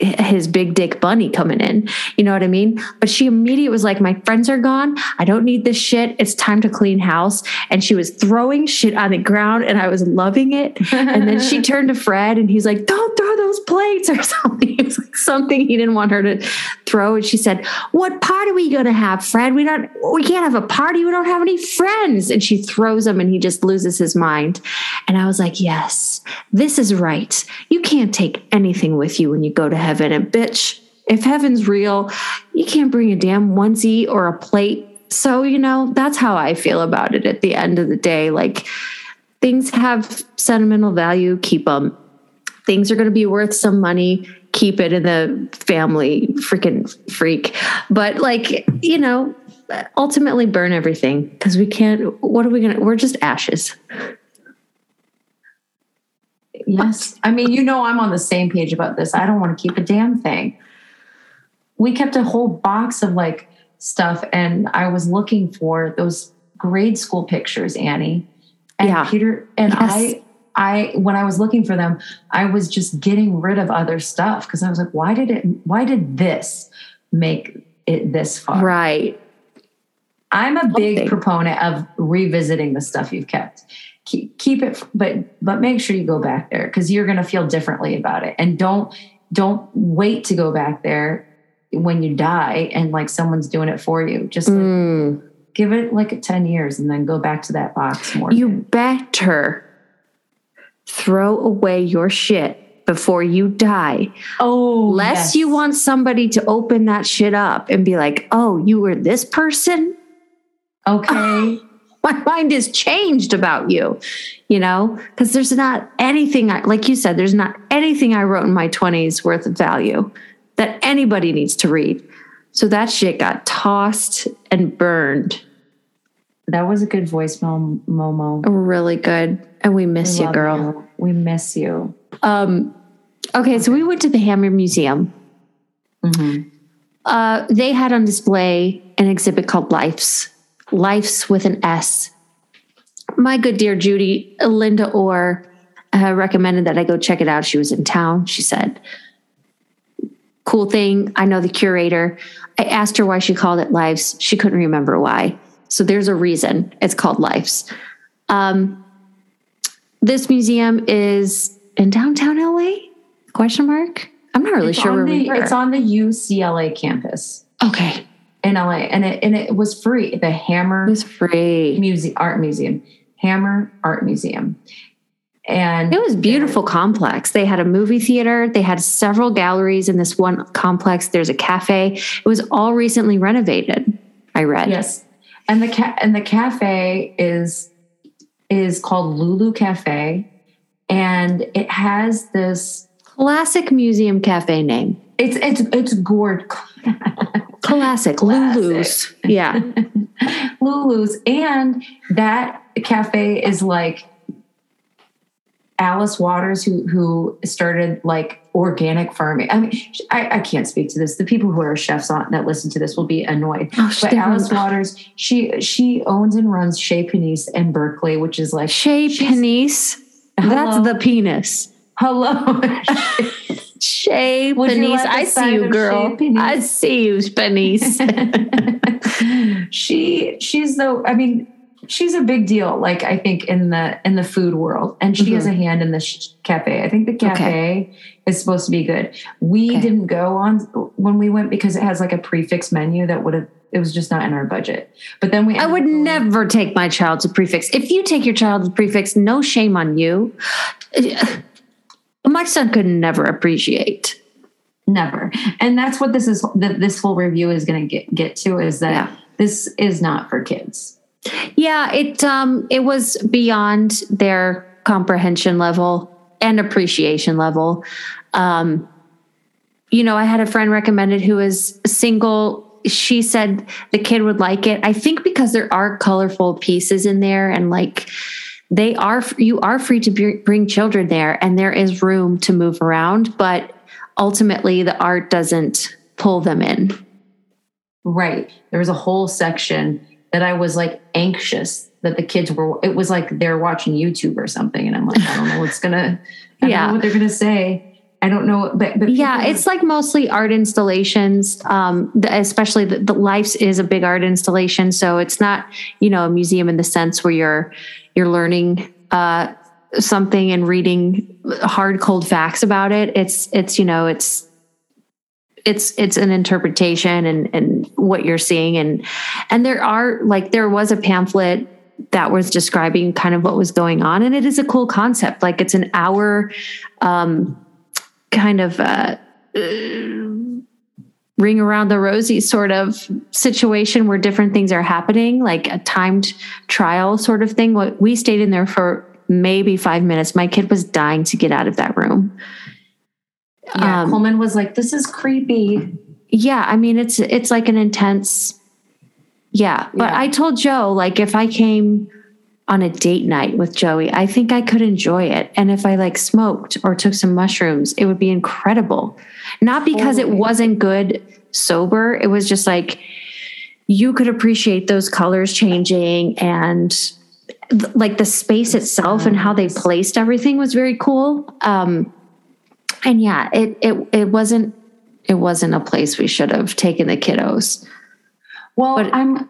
his big dick bunny coming in. You know what I mean? But she immediately was like, My friends are gone. I don't need this shit. It's time to clean house. And she was throwing shit on the ground and I was loving it. And then she turned to Fred and he's like, Don't throw plates or something. It was like something he didn't want her to throw. And she said, What party are we gonna have, Fred? We don't we can't have a party. We don't have any friends. And she throws him and he just loses his mind. And I was like, Yes, this is right. You can't take anything with you when you go to heaven. And bitch, if heaven's real, you can't bring a damn onesie or a plate. So, you know, that's how I feel about it at the end of the day. Like things have sentimental value, keep them. Things are going to be worth some money, keep it in the family freaking freak. But like, you know, ultimately burn everything because we can't, what are we going to, we're just ashes. Yes. I mean, you know, I'm on the same page about this. I don't want to keep a damn thing. We kept a whole box of like stuff, and I was looking for those grade school pictures, Annie. And Yeah. Peter and Yes. I I when I was looking for them, I was just getting rid of other stuff because I was like, why did it why did this make it this far? Right. I'm a big proponent of revisiting the stuff you've kept. Keep, keep it, but but make sure you go back there because you're going to feel differently about it. And don't don't wait to go back there when you die and like someone's doing it for you. Just like, Mm. give it like 10 years and then go back to that box more. You better throw away your shit before you die. oh, Lest yes. you want somebody to open that shit up and be like, oh, you were this person? okay. My mind is changed about you, you know? Because there's not anything, I, like you said, there's not anything I wrote in my 20s worth of value that anybody needs to read. So that shit got tossed and burned. that was a good voicemail, Momo. Really good. And we miss We you, girl. you. We miss you. Um, okay, so we went to the Hammer Museum. Mhm. Uh, they had on display an exhibit called Life's, Life's with an S. My good dear Judy, Linda Orr, uh, recommended that I go check it out. She was in town. She said, cool thing. I know the curator. I asked her why she called it Life's. She couldn't remember why. So there's a reason it's called Life's. Um, this museum is in downtown LA? Question mark. I'm not really It's sure where the, we were. It's on the UCLA campus. okay, in LA, and it and it was free. The Hammer it was free. Museum Art Museum, Hammer Art Museum, and It was a beautiful complex. They had a movie theater. They had several galleries in this one complex. There's a cafe. It was all recently renovated. I read. Yes, and the ca- and the cafe is is called Lulu Cafe, and it has this. Classic museum cafe name. It's it's it's gourd. Classic. Lulu's. Yeah. Lulu's, and that cafe is like Alice Waters, who who started like organic farming. I mean, I, I can't speak to this. The people who are chefs on that listen to this will be annoyed. Oh, But Alice Waters, she she owns and runs Chez Panisse in Berkeley, which is like Shea she's- penis. That's the penis. hello. You penis. like I see you, girl. I see you, penis. she she's the. I mean, she's a big deal like i think in the in the food world and she has mm-hmm. a hand in the sh- cafe i think the cafe is supposed to be good we Okay. didn't go on when we went because it has like a prix fixe menu that would have it was just not in our budget but then we I would going- never take my child to prix fixe. If you take your child to prix fixe, no shame on you. My son could never appreciate. never and that's what this is that this whole review is going to get get to is that Yeah. this is not for kids Yeah, it um it was beyond their comprehension level and appreciation level. Um you know, I had a friend recommended who was single. She said the kid would like it. I think because there are colorful pieces in there and like they are you are free to bring children there and there is room to move around, but ultimately the art doesn't pull them in. Right. There was a whole section that I was like anxious that the kids were, it was like they're watching YouTube or something. And I'm like, I don't know what's gonna, I Yeah. don't know what they're gonna say. I don't know. But, but yeah it's like mostly art installations um the, especially the, the life's is a big art installation so it's not you know a museum in the sense where you're you're learning uh something and reading hard cold facts about it it's it's you know it's it's it's an interpretation and and what you're seeing and and there are like there was a pamphlet that was describing kind of what was going on and it is a cool concept like it's an hour um kind of uh, uh, ring around the rosy sort of situation where different things are happening, like a timed trial sort of thing. What we stayed in there for maybe five minutes. My kid was dying to get out of that room. yeah, um, Coleman was like, this is creepy. Yeah, I mean it's it's like an intense. Yeah, but Yeah. I told Joe like if I came on a date night with Joey, I think I could enjoy it. And if I like smoked or took some mushrooms, it would be incredible. Not because it wasn't good sober, it was just like you could appreciate those colors changing and th- like the space itself and how they placed everything was very cool. Um and yeah, it it it wasn't it wasn't a place we should have taken the kiddos. Well, But- I'm,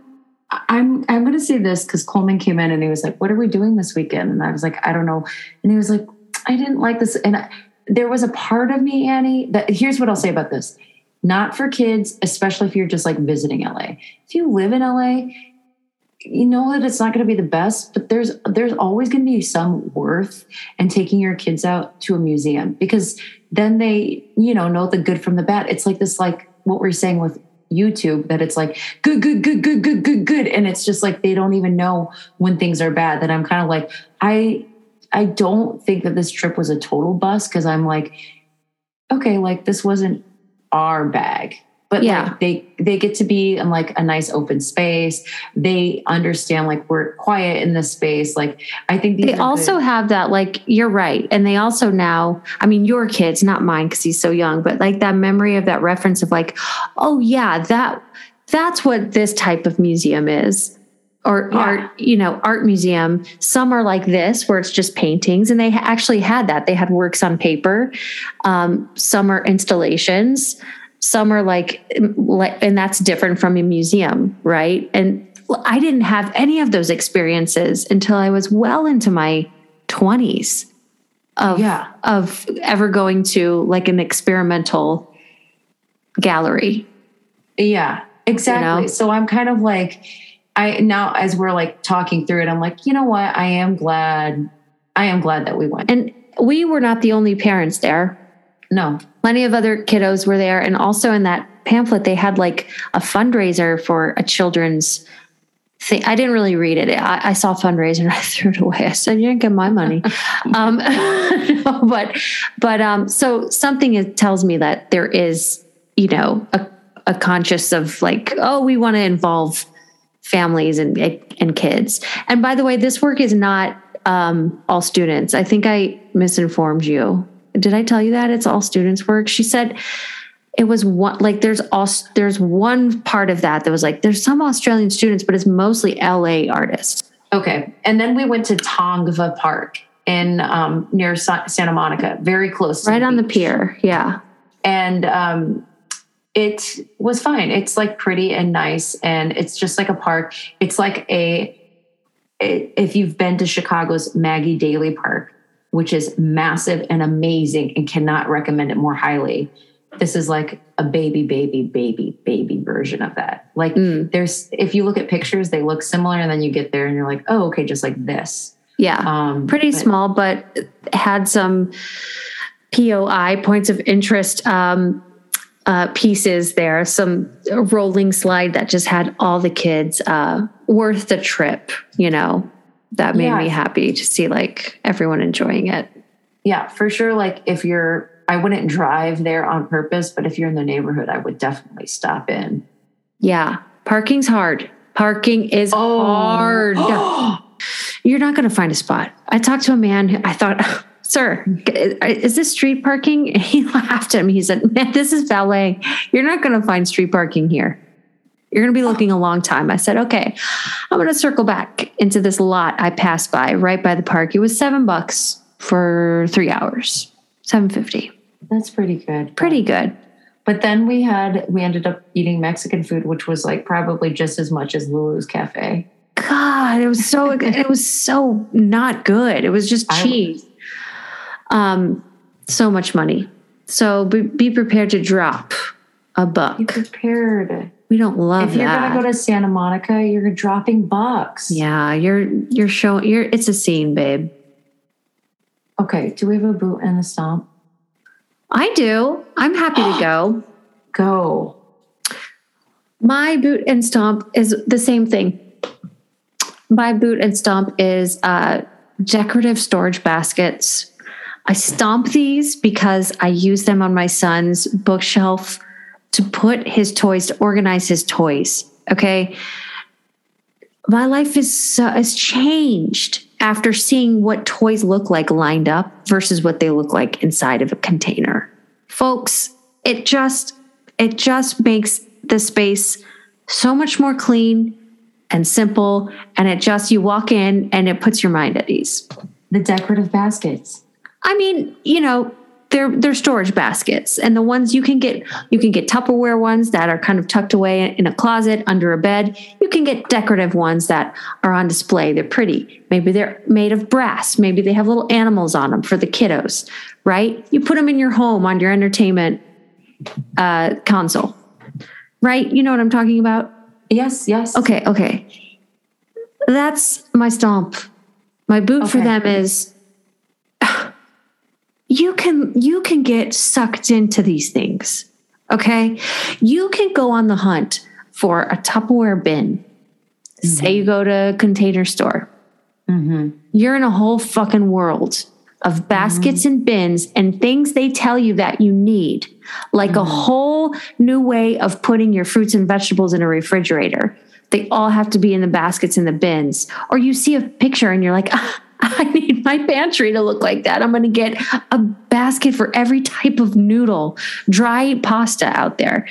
I'm, I'm going to say this because Coleman came in and he was like, "What are we doing this weekend?" And I was like, "I don't know." And he was like, "I didn't like this." And I, there was a part of me, Annie, that here's what I'll say about this: not for kids, especially if you're just like visiting LA. If you live in LA, you know that it's not going to be the best, but there's there's always going to be some worth in taking your kids out to a museum because then they, you know, know the good from the bad. It's like this, like what we're saying with YouTube, that it's like good, good, good, good, good, good, good, and it's just like they don't even know when things are bad. That I'm kind of like, I, I don't think that this trip was a total bust because I'm like, okay, like this wasn't our bag. But Yeah. like they they get to be in like a nice open space. They understand like we're quiet in this space. Like I think They also good- have that, like, you're right. And they also now, I mean, your kids, not mine because he's so young, but like that memory of that reference of like, oh, yeah, that that's what this type of museum is. Or Yeah. art, you know, art museum. Some are like this, where it's just paintings, and they actually had that. They had works on paper. Um, some are installations. Some are like, mm, like, and that's different from a museum, right? And I didn't have any of those experiences until I was well into my 20s of Yeah. of ever going to like an experimental gallery. Yeah, exactly. know? So I'm kind of like, I now as we're like talking through it, I'm like, you know what? I am glad. I am glad that we went. And we were not the only parents there. No, Plenty of other kiddos were there and also in that pamphlet they had like a fundraiser for a children's thing. I didn't really read it. I, I saw fundraiser and I threw it away. I said, "You didn't get my money." um, no, but but um, so something tells me that there is, you know, a, a conscious of like, oh, we want to involve families and and kids. And by the way, this work is not um, all students. I think I misinformed you. Did I tell you that it's all students' work? She said it was one like there's also there's one part of that that was like there's some Australian students, but it's mostly LA artists. okay. And then we went to Tongva Park in um, near Sa- Santa Monica, very close, to Right on the pier. Yeah. and um, it was fine. It's like pretty and nice, and it's just like a park. It's like a if you've been to Chicago's Maggie Daley Park, which is massive and amazing and cannot recommend it more highly. This is like a baby, baby, baby, baby version of that. Like Mm. there's, if you look at pictures, they look similar, and then you get there and you're like, oh, okay, just like this. Yeah. Um, Pretty but- small, but had some POI points of interest um, uh, pieces there. Some rolling slide that just had all the kids uh, worth the trip. You know, that made Yeah. me happy to see like everyone enjoying it. Yeah, for sure. Like if you're, I wouldn't drive there on purpose, but if you're in the neighborhood, I would definitely stop in. Yeah, parking's hard. Parking is Oh. hard. You're not going to find a spot. I talked to a man. Who, I thought, "Sir, is this street parking?" And he laughed at me. He said, "Man, this is valet. You're not going to find street parking here. You're going to be looking a long time." I said, "Okay, I'm going to circle back into this lot I passed by right by the park. It was seven bucks for three hours, seven fifty. That's pretty good. Pretty good." But then we had, we ended up eating Mexican food, which was like probably just as much as Lulu's Cafe. God, it was so it was so not good. It was just cheese. Um, so much money. So be, be prepared to drop a buck. Be prepared. We don't love if you're that. gonna go to Santa Monica, you're dropping bucks. yeah, you're you're showing you're it's a scene, babe. Okay. Do we have a boot and a stomp? I do. I'm happy to go. Go. My boot and stomp is the same thing. My boot and stomp is uh, decorative storage baskets. I stomp these because I use them on my son's bookshelf to put his toys, to organize his toys. Okay. My life is has changed after seeing what toys look like lined up versus what they look like inside of a container. Folks, it just it just makes the space so much more clean and simple and it just you walk in and it puts your mind at ease The decorative baskets. i mean you know they're they're storage baskets. And the ones you can get you can get tupperware ones that are kind of tucked away in a closet under a bed. You can get decorative ones that are on display. They're pretty. Maybe they're made of brass. Maybe they have little animals on them for the kiddos right? You put them in your home on your entertainment uh, console right? You know what i'm talking about? Yes, yes. Okay, okay. That's my stomp. My boot for them is you can you can get sucked into these things. Okay? You can go on the hunt for a Tupperware bin. Say mm-hmm. you go to a container store. Mm-hmm. You're in a whole fucking world of baskets mm-hmm. and bins and things they tell you that you need, like a whole new way of putting your fruits and vegetables in a refrigerator. They all have to be in the baskets and the bins. Or you see a picture and you're like, "Ah, I need my pantry to look like that. I'm going to get a basket for every type of noodle, dry pasta out there,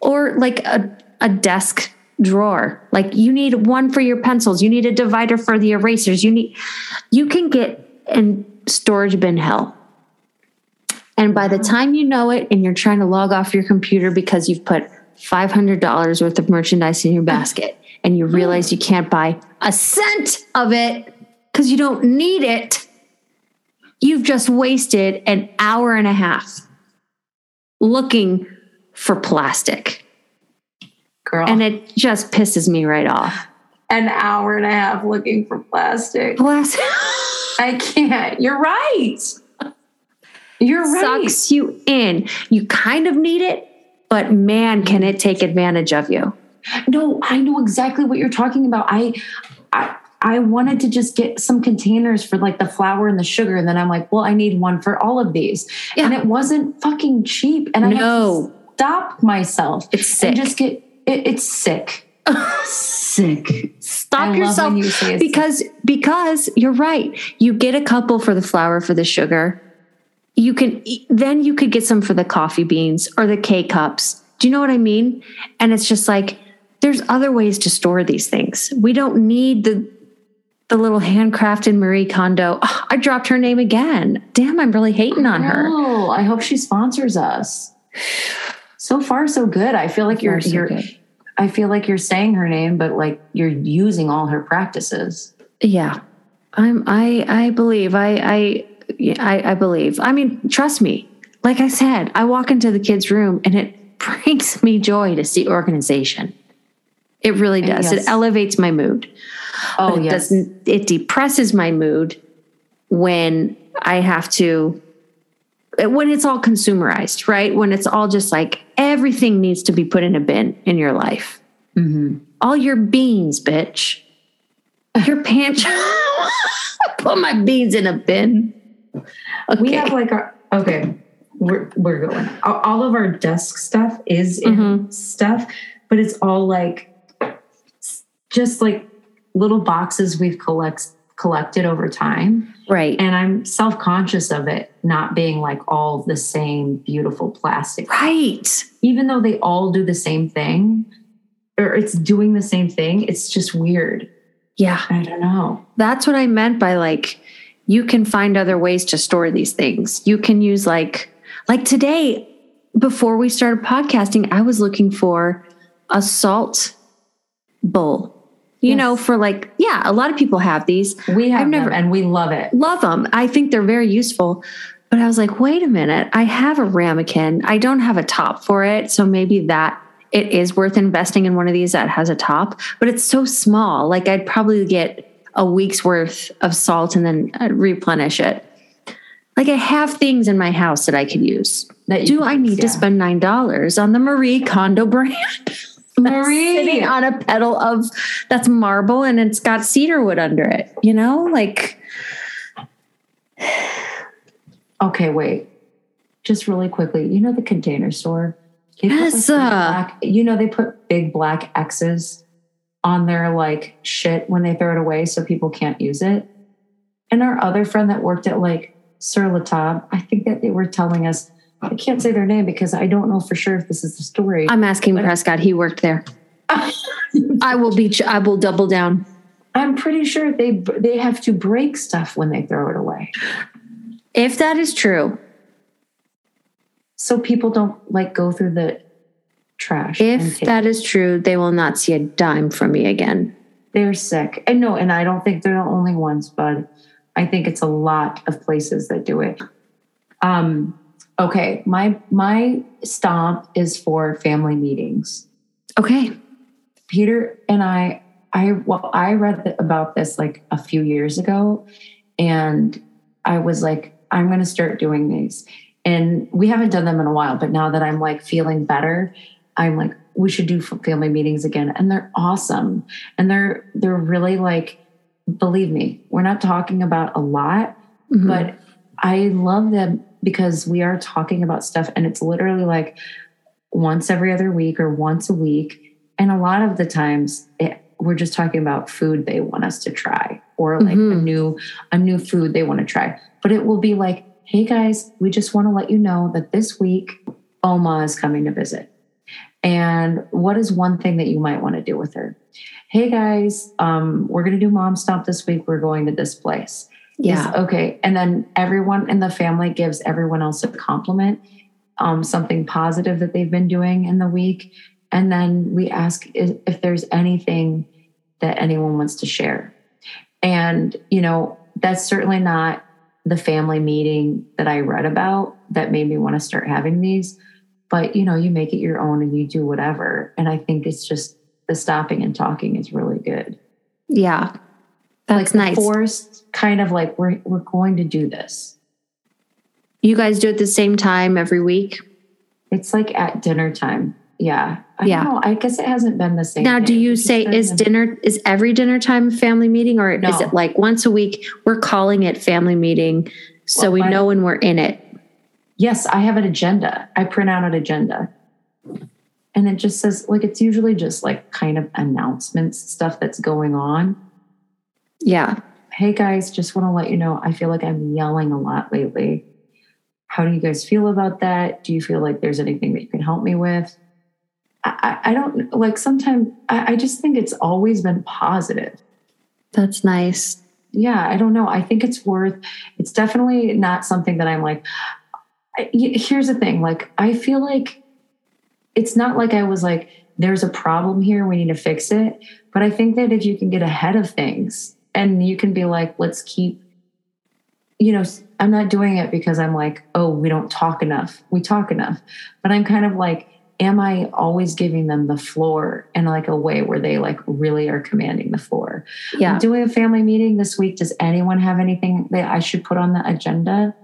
or like a, a desk drawer. Like you need one for your pencils, you need a divider for the erasers. You need, you can get in storage bin hell. And by the time you know it and you're trying to log off your computer because you've put $500 worth of merchandise in your basket and you realize you can't buy a cent of it because you don't need it, you've just wasted an hour and a half looking for plastic. Girl. And it just pisses me right off. an hour and a half looking for plastic. Plastic I can't. You're right. You're right. sucks you in. You kind of need it, but man, can it take advantage of you. No, I know exactly what you're talking about. I, I, I wanted to just get some containers for like the flour and the sugar, and then I'm like, well, I need one for all of these, Yeah. and it wasn't fucking cheap, and I had No. to stop myself. It's sick. And just get it, it's sick. sick. Stop I yourself you say it's because because you're right. You get a couple for the flour for the sugar. You can then you could get some for the coffee beans or the K cups. Do you know what I mean? And it's just like there's other ways to store these things. We don't need the the little handcrafted Marie Kondo. Oh, I dropped her name again. Damn, I'm really hating on her. Oh, I hope she sponsors us. So far, so good. I feel like you're so you're. good. I feel like you're saying her name, but like you're using all her practices. Yeah. I'm I I believe. I I I, I believe. I mean, trust me. Like I said, I walk into the kids' room and it brings me joy to see organization. It really does. Yes. It elevates my mood. Oh, it yes. doesn't it depresses my mood when I have to when it's all consumerized, right? When it's all just like everything needs to be put in a bin in your life. Mhm. All your beans, bitch. Your pantry. Put my beans in a bin. Okay. We have like our okay. We're we're going. All of our desk stuff is in Mhm. stuff, but it's all like just like little boxes we've collect collected over time. right. And I'm self conscious of it not being like all the same beautiful plastic. right. Even though they all do the same thing, or it's doing the same thing, it's just weird. Yeah. I don't know. That's what I meant by like you can find other ways to store these things. You can use like like today before we started podcasting, I was looking for a salt bowl. You Yes. know, for like yeah, a lot of people have these. We have I've never- and we love it. Love them. I think they're very useful. But I was like, wait a minute. I have a ramekin. I don't have a top for it. So maybe that it is worth investing in one of these that has a top, but it's so small. Like I'd probably get a week's worth of salt and then I'd replenish it. Like I have things in my house that I could use. That Do I need to spend nine dollars on the Marie Kondo brand? Marie. sitting on a pedal of that's marble and it's got cedar wood under it. You know, like Okay, wait. Just really quickly, you know the container store? They put, like, Yes, uh, black- you know they put big black X's on their like shit when they throw it away so people can't use it. And our other friend that worked at like Sur La Table, I think that they were telling us, I can't say their name because I don't know for sure if this is the story. I'm asking Prescott. He worked there. I will be. I will double down. I'm pretty sure they they have to break stuff when they throw it away. If that is true, So people don't like go through the trash. if that is true, they will not see a dime from me again. They're sick. And no, and I don't think they're the only ones, but I think it's a lot of places that do it. Um, okay, my my stomp is for family meetings. Okay. Peter and I, I well, I read about this like a few years ago, and I was like, I'm going to start doing these. And we haven't done them in a while, but now that I'm like feeling better, I'm like, we should do family meetings again, and they're awesome, and they're they're really like, believe me, we're not talking about a lot, Mhm. but I love them because we are talking about stuff and it's literally like once every other week or once a week. And a lot of the times it, we're just talking about food they want us to try or like a Mhm. new a new food they want to try. But it will be like, "Hey guys, we just want to let you know that this week Oma is coming to visit." And what is one thing that you might want to do with her? Hey guys, um, we're going to do mom stomp this week. We're going to this place. Yeah. Okay. And then everyone in the family gives everyone else a compliment, um, something positive that they've been doing in the week. And then we ask if, if there's anything that anyone wants to share. And, you know, that's certainly not the family meeting that I read about that made me want to start having these. But, you know, you make it your own and you do whatever. And I think it's just the stopping and talking is really good Yeah. That's like nice. forced kind of like we're we're going to do this you guys do it the same time every week. it's like at dinner time yeah I Yeah. know. i guess it hasn't been the same Now, do you say is dinner is every dinner time a family meeting, or is it like once a week? We're calling it family meeting, so Well, we know when we're in it. yes i have an agenda i print out an agenda and it just says like it's usually just like kind of announcements stuff that's going on Yeah. hey guys just want to let you know i feel like i'm yelling a lot lately. How do you guys feel about that? Do you feel like there's anything that you can help me with? I, I don't like sometimes I, I just think it's always been positive. That's nice. yeah i don't know. I think it's worth it's definitely not something that i'm like here's the thing like i feel like it's not like i was like there's a problem here we need to fix it. But i think that if you can get ahead of things and you can be like, let's keep, you know, I'm not doing it because I'm like, oh, we don't talk enough. We talk enough. But I'm kind of like, am I always giving them the floor in like a way where they like really are commanding the floor? Yeah. I'm doing a family meeting this week. Does anyone have anything that I should put on the agenda?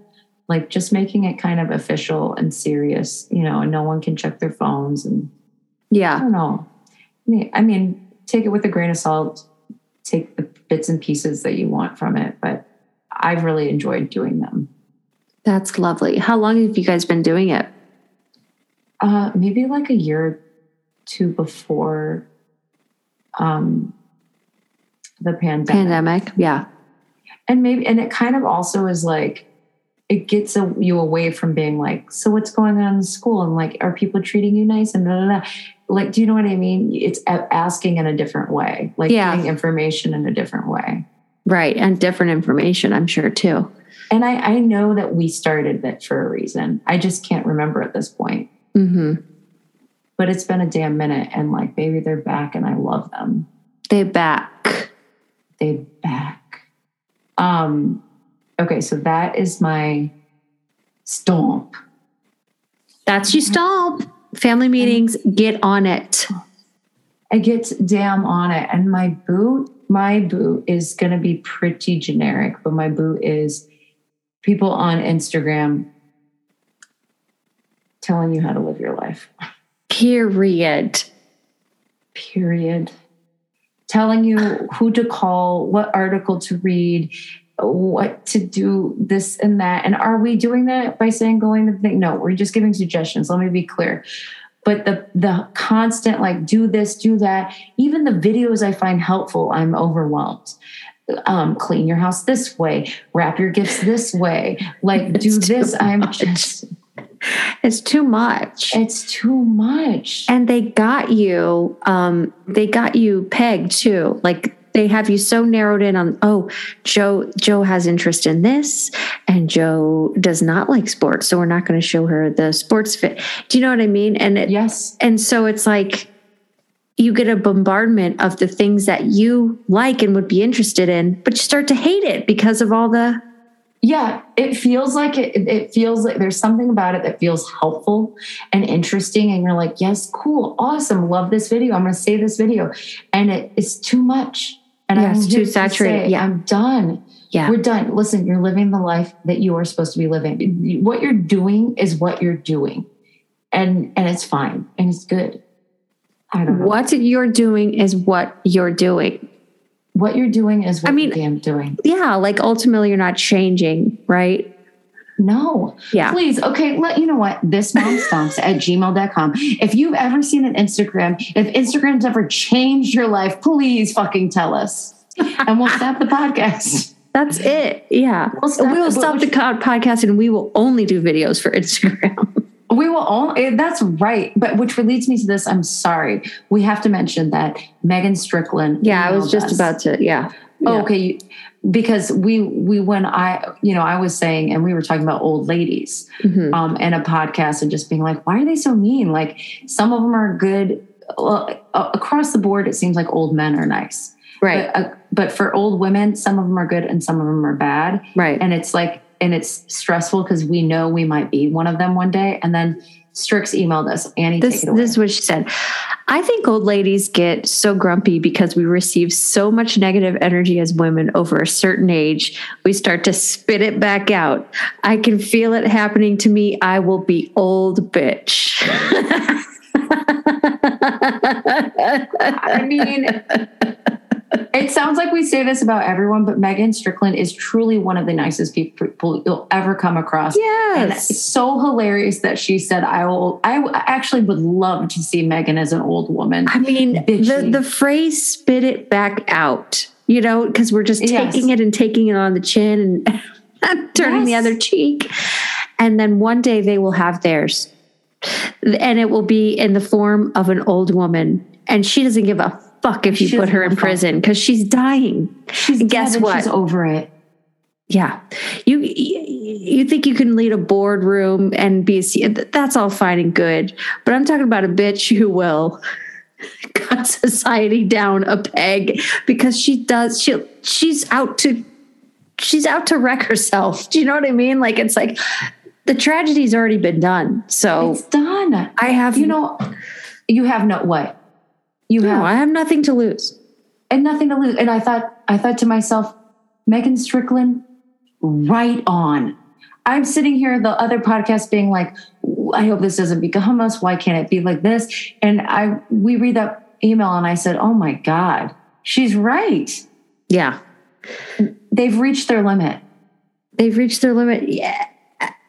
Like just making it kind of official and serious, you know, and no one can check their phones and yeah I don't know. I mean, take it with a grain of salt. Take the bits and pieces that you want from it, but I've really enjoyed doing them. That's lovely. How long have you guys been doing it? Uh, maybe like a year or two before um, the pandemic. Pandemic. Yeah. and maybe and it kind of also is like it gets a, you away from being like so what's going on in school and like are people treating you nice and blah, blah, blah. Like do you know what i mean it's asking in a different way like Yeah. getting information in a different way Right. And different information, I'm sure too. and i i know that we started it for a reason i just can't remember at this point hmm but it's been a damn minute and like maybe they're back and i love them They back. they back um okay so that is my stomp That's you stomp. Family meetings, get on it. I get damn on it. And my boot, my boot is going to be pretty generic, but my boot is people on Instagram telling you how to live your life, Period. period. Telling you who to call, what article to read, what to do, this and that. And are we doing that by saying going to the thing? No, we're just giving suggestions. Let me be clear. But the the constant like do this, do that, even the videos I find helpful, I'm overwhelmed. Um, clean your house this way, wrap your gifts this way, like do It's this. I'm just It's too much. it's too much. And they got you, um, they got you pegged too. Like they have you so narrowed in on, oh, Joe, Joe has interest in this, and Joe does not like sports, so we're not going to show her the sports fit. Do you know what I mean? And it, yes. and so it's like you get a bombardment of the things that you like and would be interested in, but you start to hate it because of all the Yeah, it feels like it, it feels like there's something about it that feels helpful and interesting. And you're like, yes, cool, awesome, love this video. I'm going to save this video. And it, it's too much. And Yeah, I'm too to saturated. say, Yeah. I'm done. yeah. We're done. Listen, you're living the life that you are supposed to be living. What you're doing is what you're doing. And and it's fine and it's good. I don't know. What you're doing is what you're doing. What you're doing is what I mean- you're doing. Yeah, like ultimately you're not changing, right? No. Yeah. Please, okay, let you know what? This mom stomps at gmail.com. If you've ever seen an Instagram, if Instagram's ever changed your life, please fucking tell us. And we'll stop the podcast. That's it. Yeah. We'll stop- we will stop the co- podcast and we will only do videos for Instagram. We will only, eh, that's right. But which leads me to this. I'm sorry. We have to mention that Megan Strickland. yeah, I was just us. about to, yeah. Oh, Yeah. okay. Because we, we, when I, you know, I was saying, and we were talking about old ladies. Mhm. um, in a podcast and just being like, why are they so mean? Like some of them are good. Well, across the board, it seems like old men are nice. Right. But, uh, but for old women, some of them are good and some of them are bad. right. And it's like, and it's stressful because we know we might be one of them one day. And then Strix emailed us, Annie, this take it away. this is what she said. I think old ladies get so grumpy because we receive so much negative energy as women over a certain age. We start to spit it back out. I can feel it happening to me. I will be old bitch. I mean, it sounds like we say this about everyone, but Megan Strickland is truly one of the nicest people you'll ever come across. And it's so hilarious that she said, "I will." I actually would love to see Megan as an old woman. I mean, the, bitchy. the phrase spit it back out, you know, because we're just Yes. taking it and taking it on the chin and turning the other cheek. And then one day they will have theirs. And it will be in the form of an old woman. And she doesn't give a fuck if you She put her in prison because she's dying. She's guess what? She's over it. Yeah. You you think you can lead a boardroom and be a C- that's all fine and good. But I'm talking about a bitch who will cut society down a peg because she does she she's out to she's out to wreck herself. Do you know what I mean? Like it's like the tragedy's already been done. So It's done. I have You know, you have no what? You have no, I have nothing to lose. and nothing to lose. And I thought, I thought to myself, Megan Strickland, right on. I'm sitting here, the other podcast being like, I hope this doesn't become us. Why can't it be like this? And I, we read that email and I said, oh my God, she's right. Yeah. They've reached their limit. They've reached their limit. Yeah.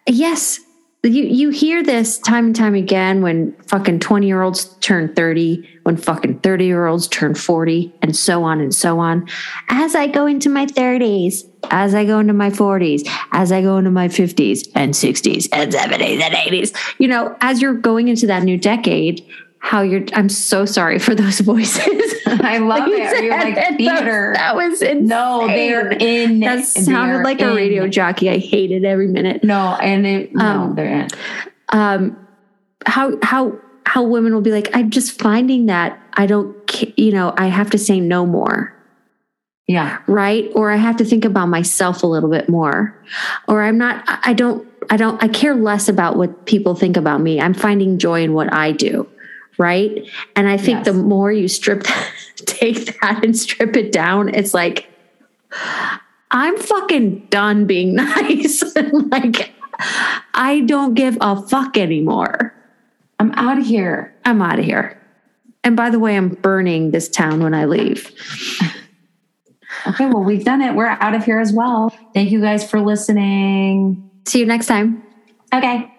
Yes. You you hear this time and time again when fucking 20 year olds turn 30, when fucking 30 year olds turn 40, and so on and so on. As I go into my 30s, as I go into my 40s, as I go into my 50s and 60s and 70s and 80s, you know, as you're going into that new decade, how you're I'm so sorry for those voices. I love You it. You're like that- theater. That was insane. No, they're in. That sounded like a radio jockey. I hated every minute. No, and it, no, Um, they're in. Um, how how how women will be like, I'm just finding that I don't, you know, I have to say no more, Yeah. right? Or I have to think about myself a little bit more, or I'm not. I don't. I don't. I care less about what people think about me. I'm finding joy in what I do, right? And I think Yes. the more you strip, that, take that and strip it down, it's like. I'm fucking done being nice. like, I don't give a fuck anymore. I'm out of here. I'm out of here. And by the way, I'm burning this town when I leave. Okay, well, we've done it. We're out of here as well. Thank you guys for listening. See you next time. Okay.